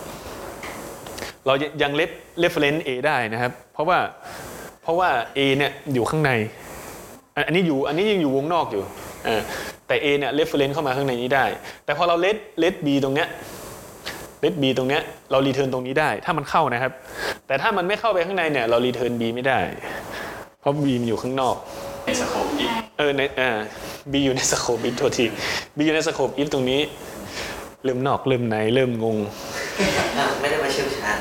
เรายัง let reference a ได้นะครับ เพราะว่าเพราะว่า a เนี่ยอยู่ข้างใน อันนี้อยู่อันนี้ยังอยู่วงนอกอยู่แต่ a เนี่ย reference เข้ามาข้างในนี้ได้ แต่พอเรา let let b ตรงเนี้ย let b ตรงเนี้ยเรา return ตรงนี้ได้ ถ้ามันเข้านะครับ แต่ถ้ามันไม่เข้าไปข้างในเนี่ยเรา return b ไม่ได้ เพราะ b มันอยู่ข้างนอกในสโคปอีกเออในเออบีอยู่ในสโคปอีฟโทษทีบีอยู่ในสโคปอีฟตรงนี้ เริ่มนอกเริ่มในเริ่มงงอ้าวไม่ได้มาเชี่ยวชาญ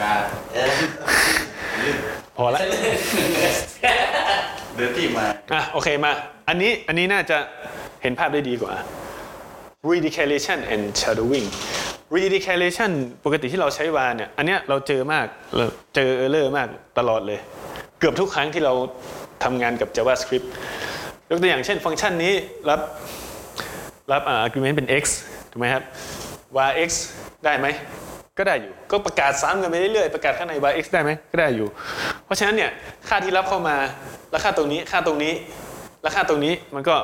การเออพอละเดินที่มาอะโอเคมา อันนี้อันนี้น่าจะเห็นภาพได้ดีกว่า redeclaration and shadowing redeclaration ปกติที่เราใช้วาเนี่ย อันเนี้ยเราเจอมากเราเจอ error มากตลอดเลย เกือบทุกครั้งที่เราทำงานกับ JavaScript ยกตัวอย่างเช่นฟังก์ชันนี้รับรับอ่า argument เป็น x ถูกไหมครับ var x ได้ไหม ก็ได้อยู่ ก็ประกาศซ้ำกันไปเรื่อยๆ ประกาศข้างใน var x ได้ไหมก็ได้อยู่ เพราะฉะนั้นเนี่ยค่าที่รับเข้ามา แล้วค่าตรงนี้ ค่าตรงนี้ แล้วค่าตรงนี้มันก็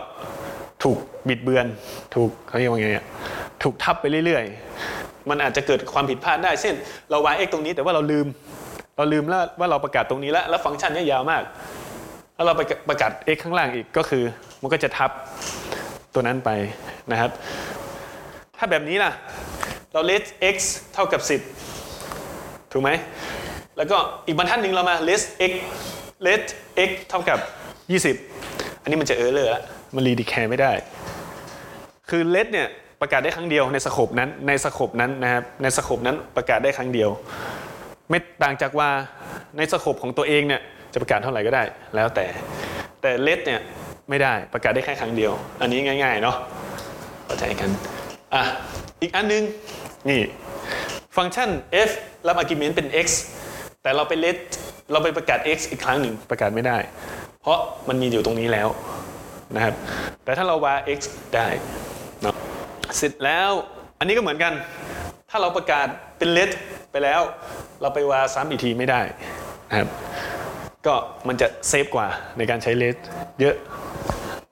ถูกบิดเบือน ถูกเขาเรียกว่าไงเนี่ยถูกทับไปเรื่อยๆ มันอาจจะเกิดความผิดพลาดได้ เช่น เรา var x ตรงนี้แต่ว่าเราลืม เราลืมแล้วว่าเราประกาศตรงนี้แล้ว แล้วฟังก์ชันนี้ยาวมากแล้วเราไปประกาศ x ข้างล่างอีกก็คือ มันก็จะทับตัวนั้นไปนะครับ ถ้าแบบนี้ล่ะ เรา let x เท่ากับ 10 ถูกไหม แล้วก็อีกบรรทัดหนึ่งเรามา let x let x เท่ากับ 20 อันนี้มันจะ error เลยอะมัน redeclare ไม่ได้ คือ let เนี่ย ประกาศได้ครั้งเดียวใน scope นั้นใน scope นั้นนะครับใน scope นั้นประกาศได้ครั้งเดียว ไม่ต่างจากว่าใน scope ของตัวเองเนี่ยจะประกาศเท่าไหร่ก็ได้ แล้วแต่แต่ let เนี่ยไม่ได้ประกาศได้แค่ครั้งเดียว อันนี้ง่าย ๆ เนาะเข้าใจกันอะอีกอันนึงนี่ฟังก์ชัน f รับ argument เป็น x แต่เราไป let เราไปประกาศ x อีกครั้งหนึ่งประกาศไม่ได้ เพราะมันมีอยู่ตรงนี้แล้วนะครับแต่ถ้าเรา var x ได้ สร็จแล้ว อันนี้ก็เหมือนกัน ถ้าเราประกาศเป็น let ไปแล้ว เราไป var ซ้ำอีกทีไม่ได้นะครับก็มันจะเซฟกว่าในการใช้ let เยอะ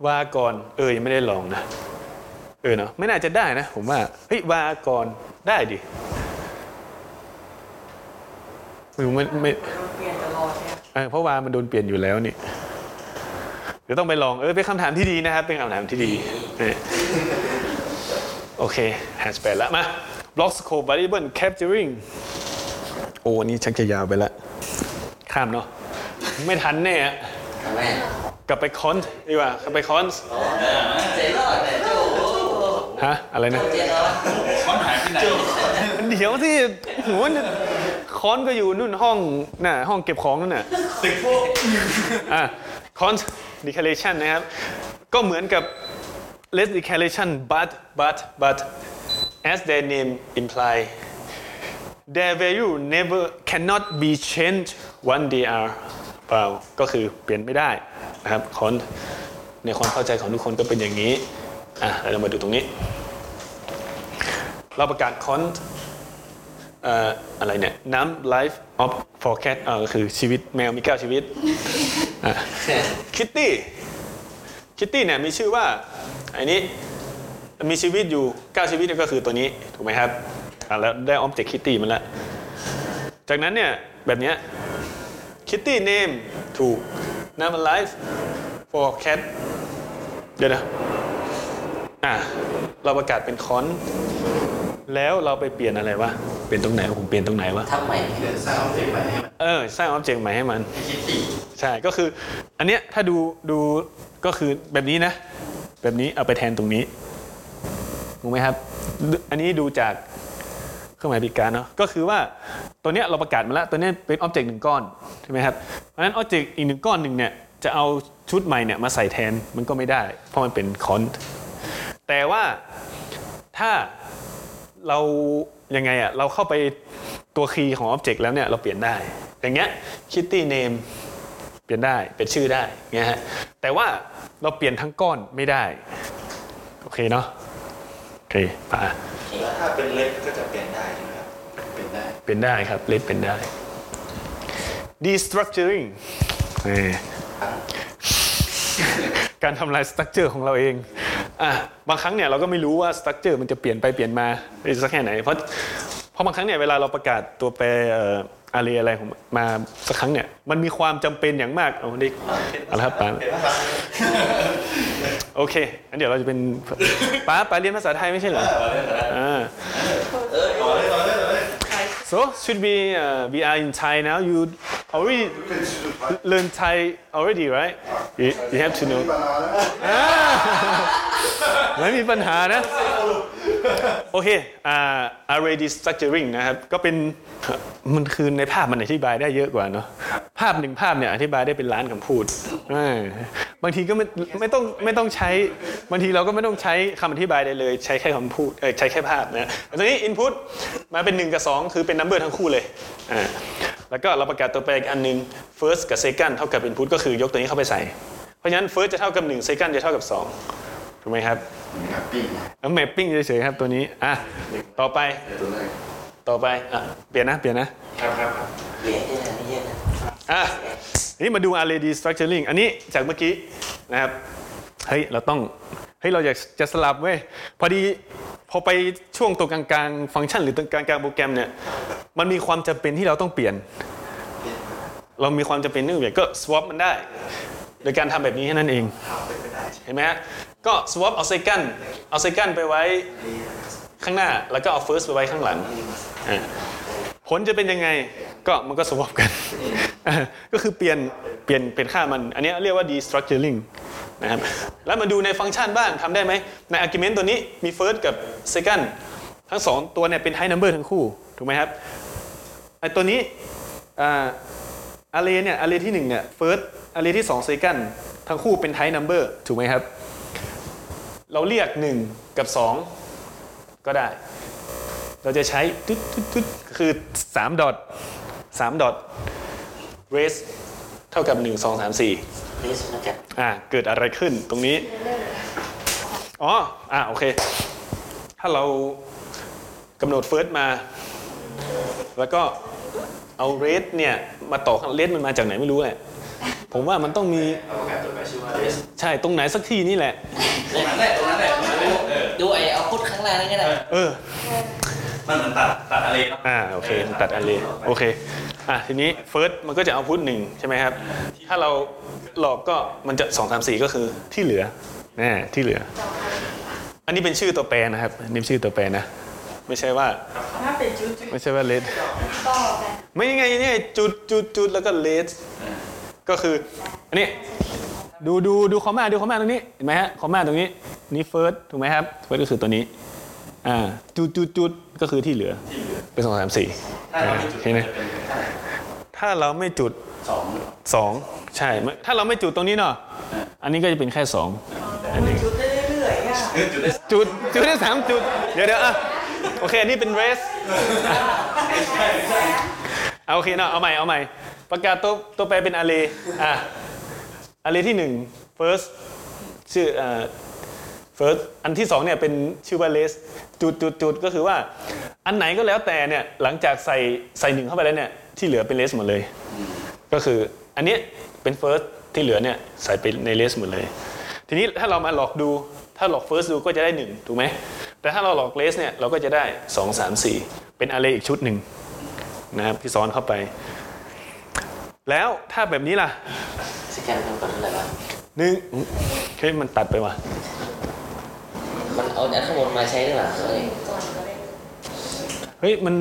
ว่าก่อนเออยังไม่ได้ลองนะเออเนาะไม่น่าจะได้นะ ผมว่าเฮ้ยวาก่อนได้ดิไม่รู้ไม่ไม่เพราะวามันโดนเปลี่ยนอยู่แล้วนี่เดี๋ยวต้องไปลองเออเป็นคำถามที่ดีนะครับ เป็นคำถามที่ดีเนี่ย โอเคแฮชแปดละมา block scope variable capturing โอ้อันนี้ชักจะยาวไปละ ข้ามเนาะ ไม่ทันแน่อะทำไมกลับไปคอนดีกว่ากลับไปคอนเจ๊รอดเนี่ยโจ้ฮะ อะไรนะเจ๊รอดค้อนหายไปไหนเดี๋ยวที่หัวเนี่ยคอนก็อยู่นู่นห้องน่ะห้องเก็บของนั่นน่ะตึกพวกอะ cont declaration นะครับ ก็เหมือนกับ less declaration but but but as their name imply their value never cannot be changed when they are found ก็คือเปลี่ยนไม่ได้นะครับ cont ในความเข้าใจของทุกคนก็เป็นอย่างนี้อะแล้วเรามาดูตรงนี้ เราประกาศ cont เอ่ออะไรเนี่ยน้ำ life of forecast เอ่อก็คือชีวิตแมวมีเก้าชีวิตคิตตี้คิตตี้เนี่ยมีชื่อว่าไอ้นี้มีชีวิตอยู่เก้าชีวิตก็คือตัวนี้ถูกไหมครับอะแล้วได้ object kitty มันแล้วจากนั้นเนี่ยแบบเนี้ย kitty name ถูกน้ำ life for cat เดี๋ยวนะอะเราประกาศเป็นคอน แล้วเราไปเปลี่ยนอะไรวะเปลี่ยนตรงไหนวะผมเปลี่ยนตรงไหนวะทำไมเดี๋ยวสร้างออบเจกต์ใหม่ให้มันเออสร้างออบเจกต์ใหม่ให้มันให้คิดตีใช่ก็คืออันเนี้ยถ้าดูดูก็คือแบบนี้นะ แบบนี้เอาไปแทนตรงนี้ถูกไหมครับ อันนี้ดูจากเครื่องหมายปีกการเนาะก็คือว่าตัวเนี้ยเราประกาศมาแล้วตัวเนี้ยเป็นออบเจกต์หนึ่งก้อนใช่ไหมครับเพราะฉะนั้นออบเจกต์อีกหนึ่งก้อนหนึ่งเนี่ยจะเอาชุดใหม่เนี่ยมาใส่แทนมันก็ไม่ได้ เพราะมันเป็นคอนแต่ว่าถ้าเรายังไงอะเราเข้าไปตัวคีย์ของออบเจกต์แล้วเนี่ยเราเปลี่ยนได้ อย่างเงี้ย kitty name ปลี่ยนได้เป็นชื่อได้เงี้ยฮะแต่ว่าเราเปลี่ยนทั้งก้อนไม่ได้ โอเคเนาะโอเคป่ะแล้วถ้าเป็นเล็กก็จะเปลี่ยนได้ใช่ไหมครับเปลี่ยนได้เป็นได้ครับเลดเป็นได้ destructuring เอ่อการทำลาย structure ของเราเองอะบางครั้งเนี่ยเราก็ไม่รู้ว่า structure มันจะเปลี่ยนไปเปลี่ยนมาได้สักแค่ไหนเพราะเพราะบางครั้งเนี่ยเวลาเราประกาศตัวแปรเอะไรอะไรของมาสักครั้งเนี่ยมันมีความจำเป็นอย่างมากเอาดิเอาละครับป้าโอเคงั้นเดี๋ยวเราจะเป็นป้าป้าเรียนภาษาไทยไม่ใช่เหรออ่าต่อเลยต่อเลยต่อเลย So should be uh, we are in Thai now. You already learn Thai already right you, you have to know ไม่มีปัญหานะ โอเคอ่า array destructuring นะครับ ก็เป็นมันคือในภาพมันอธิบายได้เยอะกว่าเนาะภาพหนึ่งภาพเนี่ยอธิบายได้เป็นล้านคำพูดบางทีก็ไม่ไม่ต้องไม่ต้องใช้บางทีเราก็ไม่ต้องใช้คำอธิบายใดเลย ใช้แค่คำพูดใช้แค่ภาพนะตอนนี้ input มาเป็น 1 กับ 2 คือเป็น number ทั้งคู่เลยอ่าแล้วก็เราประกาศตัวแปรอีกอันหนึง first กับ second เท่ากับ input ก็คือยกตัวนี้เข้าไปใส่ เพราะฉะนั้น first จะเท่ากับ1 second จะเท่ากับ 2 ถูกไหมครับครับปิ้งแล้วแมปปิ้งเฉยๆครับตัวนี้อะต่อไปตัวแรกต่อไปอะเปลี่ยนนะเปลี่ยนนะครับครับครับเหรียญที่ไหนไม่เยอะนะอะนี่มาดู array destructuring อันนี้จากเมื่อกี้นะครับเฮ้ยเราต้องเฮ้ยเราอยากจะสลับเว้ยพอดีพอไปช่วงตัวกลางๆฟังก์ชัน หรือตัวกลางๆโปรแกรมเนี่ยมันมีความจำเป็นที่เราต้องเปลี่ยน เรามีความจำเป็นที่ต้องเปลี่ยนก็ swap มันได้ โดยการทำแบบนี้แค่นั้นเองเห็นไหมฮะ ก็ swap เอา second เอา second ไปไว้ข้างหน้า แล้วก็เอา first ไปไว้ข้างหลัง ผลจะเป็นยังไง ก็มันก็ swap กัน ก็คือเปลี่ยน เปลี่ยน เป็นค่ามัน อันนี้เรียกว่า destructuring นะครับ แล้วมาดูในฟังก์ชันบ้างทำได้ไหม ใน argument ตัวนี้มี first กับ second ทั้งสองตัวเนี่ยเป็น high number ทั้งคู่ ถูกไหมครับ ไอตัวนี้อา array เนี่ย array ที่หนึ่งเนี่ย first array ที่สอง second ทั้งคู่เป็น type number ถูกไหมครับ เราเรียก 1 กับ 2 ก็ได้ เราจะใช้ตุ๊ดตุ๊ดตุ๊ดคือ 3 ดอท3ดอท raise เท่ากับ 1 2 3 4นี่สมาจากอ่าเกิดอะไรขึ้นตรงนี้ อ๋อ อ่าโอเค ถ้าเรากำหนด first มา แล้วก็เอา rate เนี่ย มาต่อ rate มันมาจากไหนไม่รู้แหละ ผมว่ามันต้องมีเอาประกาศตัวแปรชื่อว่า s ใช่ตรงไหนสักที่นี่แหละ ตรงนั้นแหละตรงนั้นแหละตรงนั้นแหละเออดูไอ้เอาพุทข้างล่างนั่นก็ได้เออ มันเหมือนตัดตัดอะไรเนาะอ่าโอเคตัดอันเลยโอเคอะทีนี้ first มันก็จะเอาพุทหนึ่งใช่ไหมครับ ถ้าเราหลอกก็มันจะ2 3 4ก็คือที่เหลือแน่ที่เหลือ อันนี้เป็นชื่อตัวแปรนะครับอันนี่ชื่อตัวแปรนะ ไม่ใช่ว่าถ้าเป็นจุดจุดไม่ใช่ว่า let ต่อกันไม่ยังไงเนี่ยจุดจุดจุดแล้วก็ let ก็คืออันนี้ดูดูดูคอมมาดูคอมมาตรงนี้เห็นไหมฮะคอมมาตรงนี้นี่ first ถูกไหมครับ first ก็คือตัวนี้อ่าจุดจุดจุดก็คือที่เหลือเป็นสองสามสี่ถ้าเราจุดเห็นไหมจะเป็นเท่าไหร่ถ้าเราไม่จุดสองใช่ไม่ถ้าเราไม่จุดตรงนี้เนาะอันนี้ก็จะเป็นแค่สองอันนี้จุดได้เรื่อยๆจุดได้จุดได้สามจุดเดี๋ยวเดี๋ยวอะโอเคอันนี้เป็น race เอาโอเคเนาะเอาใหม่เอาใหม่ ประกาศตัวตัวแปรเป็น array อะ array ที่หนึ่ง first ชื่ออ่า first อันที่สองเนี่ยเป็นชื่อว่า race จุดจุดจุดก็คือว่า อันไหนก็แล้วแต่เนี่ยหลังจากใส่ใส่หนึ่งเข้าไปแล้วเนี่ยที่เหลือเป็น race หมดเลย ก็คืออันนี้เป็น first ที่เหลือเนี่ยใส่ไปใน race หมดเลย ทีนี้ถ้าเรามาหลอกดูถ้าหลอก first ดูก็จะได้ 1 ถูกไหม แต่ถ้าเราหลอก race เนี่ยเราก็จะได้ 2 3 4 เป็น array อีกชุดหนึ่งนะครับที่ซ้อนเข้าไป แล้วถ้าแบบนี้ล่ะสแกนทำก่อนเท่าไหร่วะหนึ่งเฮ้ยมันตัดไปว่ะมันเอาอันข้างบนมาใช้ได้หรือเปล่าเอ้ยเฮ้ยมัน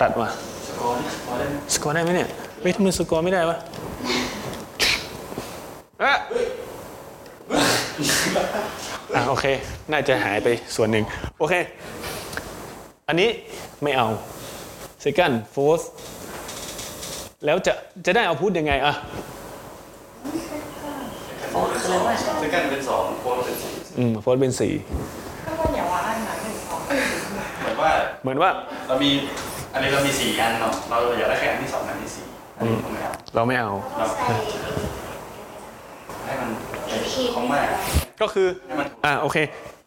ตัดว่ะสกอร์นี่พอได้ไหมสกอร์ได้ไหมเนี่ยเฮ้ยทำไมสกอร์ไม่ได้วะอะอะโอเค น่าจะหายไปส่วนหนึ่งโอเค อันนี้ไม่เอา second fourth แล้วจะจะได้เอาพูดยังไงอะโอ้คืออะไรวะซึ่งกันเป็นสองโค้ดเป็นสี่อืม fourth เป็นสี่ก็ว่าอย่าว่าอันนั้นหนึ่งสองเหมือนว่าเหมือนว่าเรามีอันนี้เรามีสี่อันเนาะเราอยากได้แค่อันที่สองอันที่สี่อันนี้ผมไม่เอาเราไม่เอาเราใส่ให้มันขีดของมากก็คือให้มันถูกอ่าโอเค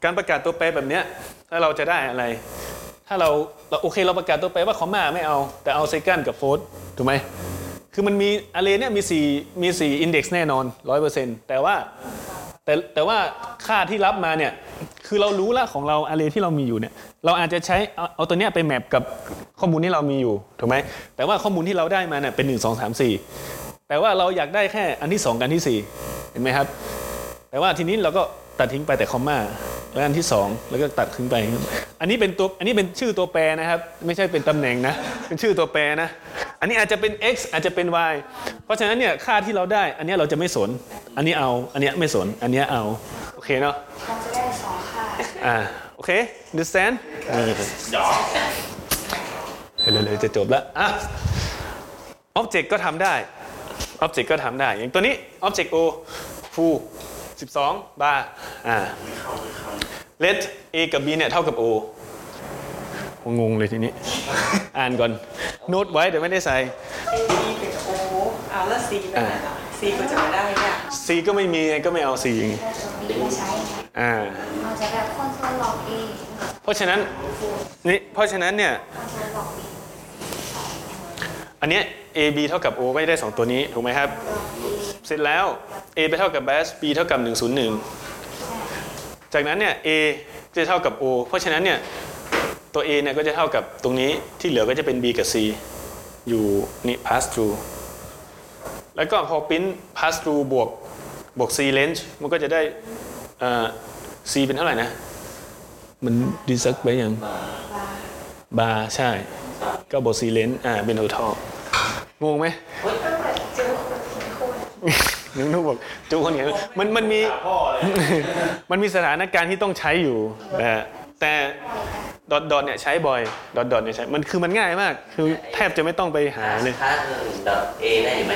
การประกาศตัวแปรแบบเนี้ยถ้าเราจะได้อะไรถ้าเราเราโอเคเราประกาศตัวแปว่าคอมมาไม่เอา แต่เอา second กับ fourth ถูกไหมคือมันมี array เนี่ยมี4มี4 index แน่นอน 100%แต่ว่าแต่แต่ว่าค่าที่รับมาเนี่ยคือเรารู้ละของเรา array ที่เรามีอยู่เนี่ยเราอาจจะใช้เอาเอาตัวเนี้ยไปแมปกับข้อมูลที่เรามีอยู่ถูกไหมแต่ว่าข้อมูลที่เราได้มาเนี่ยเป็น 1 2 3 4 แต่ว่าเราอยากได้แค่อันที่ 2 กับอันที่ 4 เห็นไหมครับ แต่ว่าทีนี้เราก็ตัดทิ้งไปแต่คอมมา แล้วอันที่ 2 แล้วก็ตัดทิ้งไป อันนี้เป็นตัวอันนี้เป็นชื่อตัวแปรนะครับ ไม่ใช่เป็นตำแหน่งนะ เป็นชื่อตัวแปรนะ อันนี้อาจจะเป็น x อาจจะเป็น y เพราะฉะนั้นเนี่ยค่าที่เราได้ อันเนี้ยเราจะไม่สน อันนี้เอา อันเนี้ยไม่สน อันเนี้ยเอา โอเคเนาะมันจะได้สองค่าอ่าโอเค understand เออหยอกเร็วๆจะจบแล้วอะ object ก็ทำได้ object ก็ทำได้ อย่างตัวนี้ object o full 12 bar อ่า let a กับ b เนี่ยเท่ากับ o งงเลยทีนี้ อ่านก่อนโน้ตไว้แต่ไม่ได้ใส่ A B เป็น O เอาแล้ว C ไปไหนล่ะ C ก็จะไม่ได้เนี่ย C ก็ไม่มีไงก็ไม่เอา C ไงถ้าจะมีมาใช้ไงอ่าเราจะแบบคอนโซลล็อกเอเพราะฉะนั้นนี่เพราะฉะนั้นเนี่ยคอนโซลล็อกบีอันเนี้ย a b เท่ากับ o ก็จะได้ 2 ตัวนี้ถูกไหมครับ เสร็จแล้ว a ไปเท่ากับ base b เท่ากับ 101 จากนั้นเนี่ย a จะเท่ากับ o เพราะฉะนั้นเนี่ยตัว a เนี่ยก็จะเท่ากับตรงนี้ที่เหลือก็จะเป็น b กับ c อยู่นี่ pass through แล้วก็พอ print pass through บวกบวก c range มันก็จะได้ c เป็นเท่าไหร่นะ มันดีซักไปยังบาร์ใช่ ก็บวก c range อ่าเป็น total งงไหม เจอคนผิดคน นึกนุกบอกจูคนเห็นมันมันมีพ่อเลยมันมีสถานการณ์ที่ต้องใช้อยู่นะฮะแต่ดอทดอทเนี่ยใช้บ่อยดอทดอทเนี่ยใช้มันคือมันง่ายมาก คือแทบจะไม่ต้องไปหาเลยพาร์ทดอทเอได้อยู่ไหม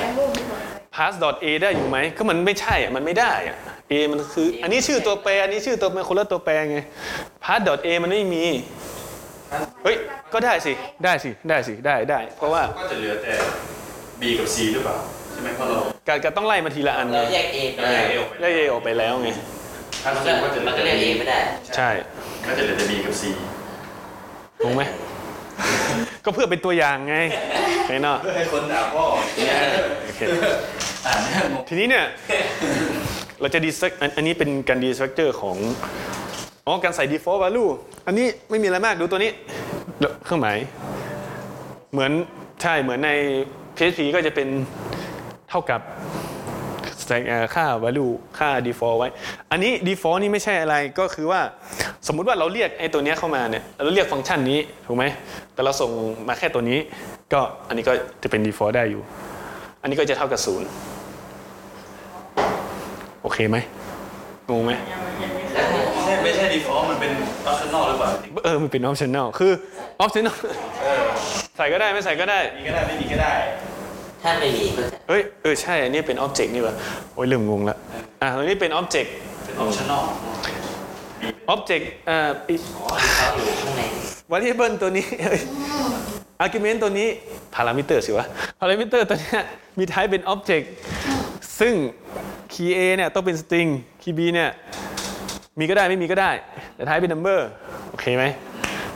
pass dot a ได้อยู่ไหมก็มันไม่ใช่อะมันไม่ได้อะ a มันคือ อันนี้ชื่อตัวแปรอันนี้ชื่อตัวแปรคนละตัวแปรไง pass dot a มันไม่มีเฮ้ยก็ได้สิได้สิได้สิได้ได้ เพราะว่าก็จะเหลือแต่ B กับ C หรือเปล่าใช่ไหมเพราะเรา การการต้องไล่มาทีละอันไงเราแยกเอไปอ่าแล้วไล่เอออกไปแล้วไง ถ้ามันสูก็งก็จะเหลืมันอก็แต่เรียก B เอไม่ได้ใช่ ก็จะเหลือแต่ B กับ C งงไหม ก็เพื่อเป็นตัวอย่างไงไอ้เนาะเพื่อให้คนด่าพ่อเนี่ยโอเค อ่านเนี่ยงงทีนี้เนี่ย เราจะดีสอันอันนี้เป็นการดีสตรัคเจอร์ของ อ๋อ การใส่ default value อันนี้ไม่มีอะไรมากดูตัวนี้เครื่องหมาย เหมือนใช่เหมือนใน PHP ก็จะเป็น เท่ากับใส่เอ่อค่า value ค่า default ไว้ อันนี้ default นี่ไม่ใช่อะไรก็คือว่า สมมุติว่าเราเรียกไอ้ตัวเนี้ยเข้ามาเนี่ยเราเรียกฟังก์ชันนี้ถูกไหมแต่เราส่งมาแค่ตัวนี้ ก็อันนี้ก็จะเป็น default ได้อยู่ อันนี้ก็จะเท่ากับศูนย์โอเคไหมงงไหมยังยังไม่แล้วไม่ใช่ไม่ใช่ default มันเป็น optional หรือเปล่าเออมันเป็น optional คือ optional ใส่ก็ได้ไม่ใส่ก็ได้มีก็ได้ไม่มีก็ได้ ถ้าไม่มีก็จะเอ้ยเออใช่ อันนี้เป็น object นี่วะโอ้ยเริ่มงงละอะตรงนี้เป็น object เป็น optional object อ่าอ๋อที่เขาอยู่ข้างใน variable ตัวนี้เอ้ย argument ตัวนี้ parameter สิวะ parameter ตัวเนี้ยมี type เป็น object ซึ่ง key A เนี่ยต้องเป็น string key B เนี่ยมีก็ได้ไม่มีก็ได้ แต่ type เป็น number โอเคไหม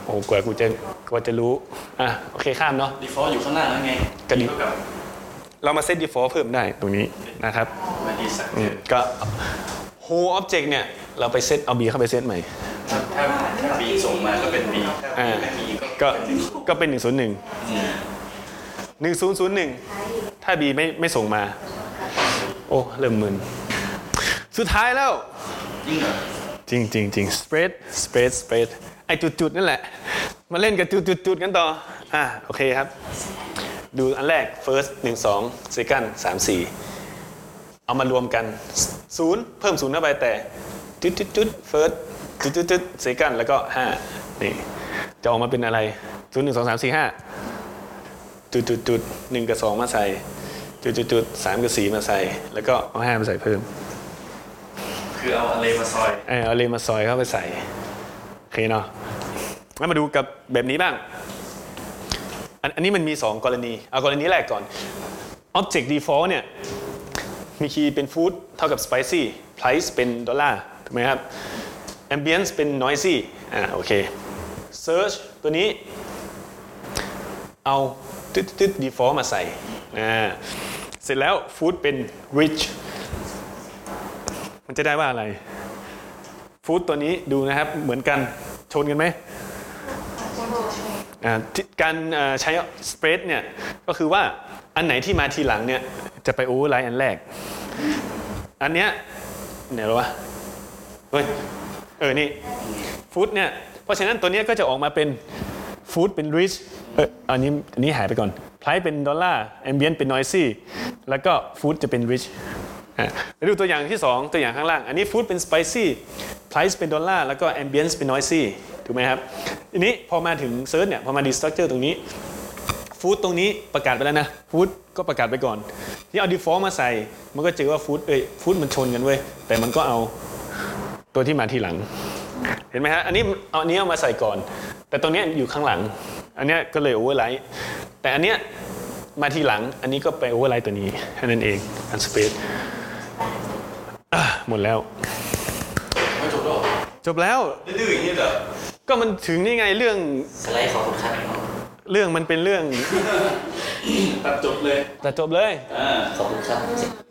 โอ้กว่ากูจะกว่าจะรู้อะโอเคข้ามเนาะ default อยู่ข้างล่างนั่นไงก็ดี เรามาเซต default เพิ่มได้ตรงนี้นะครับก็ whole object เนี่ย เราไปเซตเอา B เข้าไปเซตใหม่ ถ้าถ้าถ้า B ส่งมาก็เป็น B ถ้าอ่าไม่มีก็ก็เป็น 101 1001 ถ้า B ไม่ไม่ส่งมา โอ้ เริ่มมึนสุดท้ายแล้วยิ่งเหรอจริงจริงจริง spread spread spread ไอจุดจุดๆนั่นแหละ มาเล่นกับจุดจุดจุดๆกันต่อ อะโอเคครับ ดูอันแรก first 1 2 second 3 4 เอามารวมกัน 0 เพิ่ม0เข้าไปแต่จุดจุดจุด first จุดจุดจุด second แล้วก็ 5 นี่ จะออกมาเป็นอะไร 0 1 2 3 4 5 จุดจุดจุดหนึ่งกับสองมาใส่ จุดจุดจุดสามกับสี่มาใส่ แล้วก็เอาห้ามาใส่เพิ่ม คือเอาอะไรมาซอยเออเอาเลนมาซอยเข้าไปใส่ โอเคเนาะแล้วมาดูกับแบบนี้บ้าง อันนี้มันมี 2 กรณี เอากรณีแรกก่อน Object Default เนี่ย มีคีย์เป็น food เท่ากับ spicy price เป็นดอลลาร์ถูกไหมครับ ambience เป็น noisy อ่าโอเค search ตัวนี้ เอาตึ๊ดตึ๊ด default มาใส่อ่าเสร็จแล้ว food เป็น rich มันจะได้ว่าอะไร food ตัวนี้ดูนะครับเหมือนกันชนกันไหม การใช้ spread เนี่ยก็คือว่าอันไหนที่มาทีหลังเนี่ยจะไป overwrite อันแรก อันเนี้ยไหนหรอวะเฮ้ยเออนี่ food เนี่ยเพราะฉะนั้นตัวเนี้ยก็จะออกมาเป็น food เป็น rich เอออันนี้อันนี้หายไปก่อน price เป็นดอลลาร์ ambient เป็น noisy แล้วก็ food จะเป็น rich อะไปดูตัวอย่างที่ 2 ตัวอย่างข้างล่าง อันนี้ food เป็น spicy price เป็นดอลลาร์แล้วก็ ambience เป็น noisy ถูกไหมครับทีนี้พอมาถึง search เนี่ยพอมาดี structure ตรงนี้ฟู้ดตรงนี้ประกาศไปแล้วนะฟู้ดก็ประกาศไปก่อน ที่เอา default มาใส่ มันก็เจอว่าฟู้ดเอ้ยฟู้ดมันชนกันเว้ยแต่มันก็เอาตัวที่มาทีหลัง เห็นไหมฮะอันนี้เอาอันนี้เอามาใส่ก่อน แต่ตรงนี้อยู่ข้างหลัง อันนี้ก็เลย overwrite แต่อันเนี้ยมาทีหลัง อันนี้ก็ไป overwrite ตัวนี้แค่นั้นเองอัน spread หมดแล้ว จบแล้วดื้อๆอย่างนี้เหรอก็มันถึงนี่ไงเรื่องสไลด์ของคุณครับเรื่องมันเป็นเรื่องตัดจบเลยแต่จบเลยอ่าขอบคุณครับ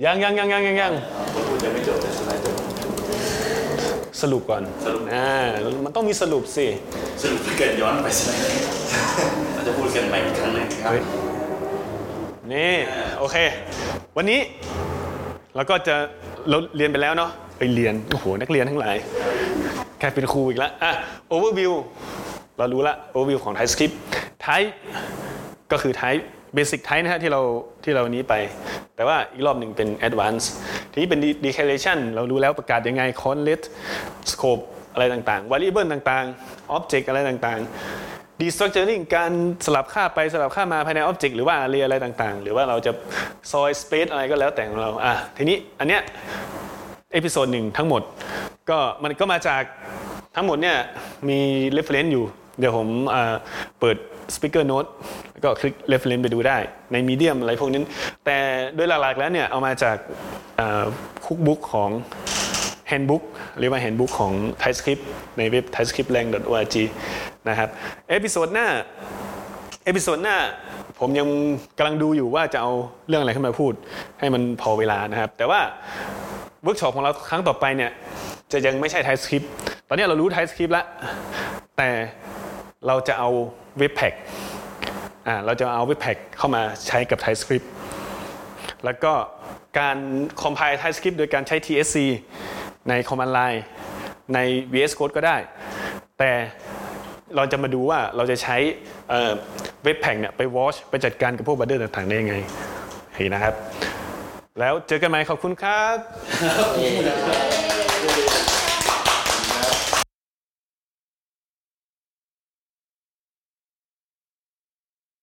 ยังยังยังยังยังยังพูดยังไม่จบแต่สไลด์จบสรุปก่อนสรุปอ่ามันต้องมีสรุปสิสรุปเกิดย้อนไปสไลด์เราจะพูดกันใหม่อีกครั้งหนึ่งครับเฮ้ยนี่โอเค วันนี้เราก็จะเราเรียนไปแล้วเนาะไปเรียนโอ้โหนักเรียนทั้งหลาย แค่เป็นครูอีกแล้วอะ overview เรารู้ละ overview ของ TypeScript type ก็คือ type basic type นะฮะที่เราที่เรานี้ไป แต่ว่าอีกรอบหนึ่งเป็น advanced ทีนี้เป็น declaration เรารู้แล้วประกาศยังไง conlet scope อะไรต่างๆ variable ต่างๆ object อะไรต่างๆ destructuring การสลับค่าไปสลับค่ามาภายใน object หรือว่า array อะไรต่างๆ หรือว่าเราจะซอย space อะไรก็แล้วแต่ของเราอะทีนี้อันเนี้ยเอพิโซดหนึ่งทั้งหมด ก็มันก็มาจากทั้งหมดเนี่ยมี reference อยู่ เดี๋ยวผมเปิด speaker note แล้วก็คลิก reference ไปดูได้ ใน medium อะไรพวกนี้ แต่โดยหลักๆแล้วเนี่ยเอามาจาก cookbook ของ handbook เรียกว่า handbook ของ TypeScript ในเว็บ typescriptlang.org นะครับ episode หน้า episode หน้าผมยังกำลังดูอยู่ว่าจะเอาเรื่องอะไรขึ้นมาพูด ให้มันพอเวลานะครับ แต่ว่าเวิร์กช็อปของเราครั้งต่อไปเนี่ย จะยังไม่ใช่ TypeScript ตอนนี้เรารู้ TypeScript แล้ว แต่เราจะเอา Webpack อ่าเราจะเอา Webpack เข้ามาใช้กับ TypeScript แล้วก็การ compile TypeScript โดยการใช้ TSC ใน command line ใน VS Code ก็ได้ แต่เราจะมาดูว่าเราจะใช้เว็บแพกเนี่ยไป wash ไปจัดการกับพวกบัตเดอร์ต่างๆ ได้ยังไงเห็นนะครับ แล้วเจอกันใหม่ขอบคุณครับ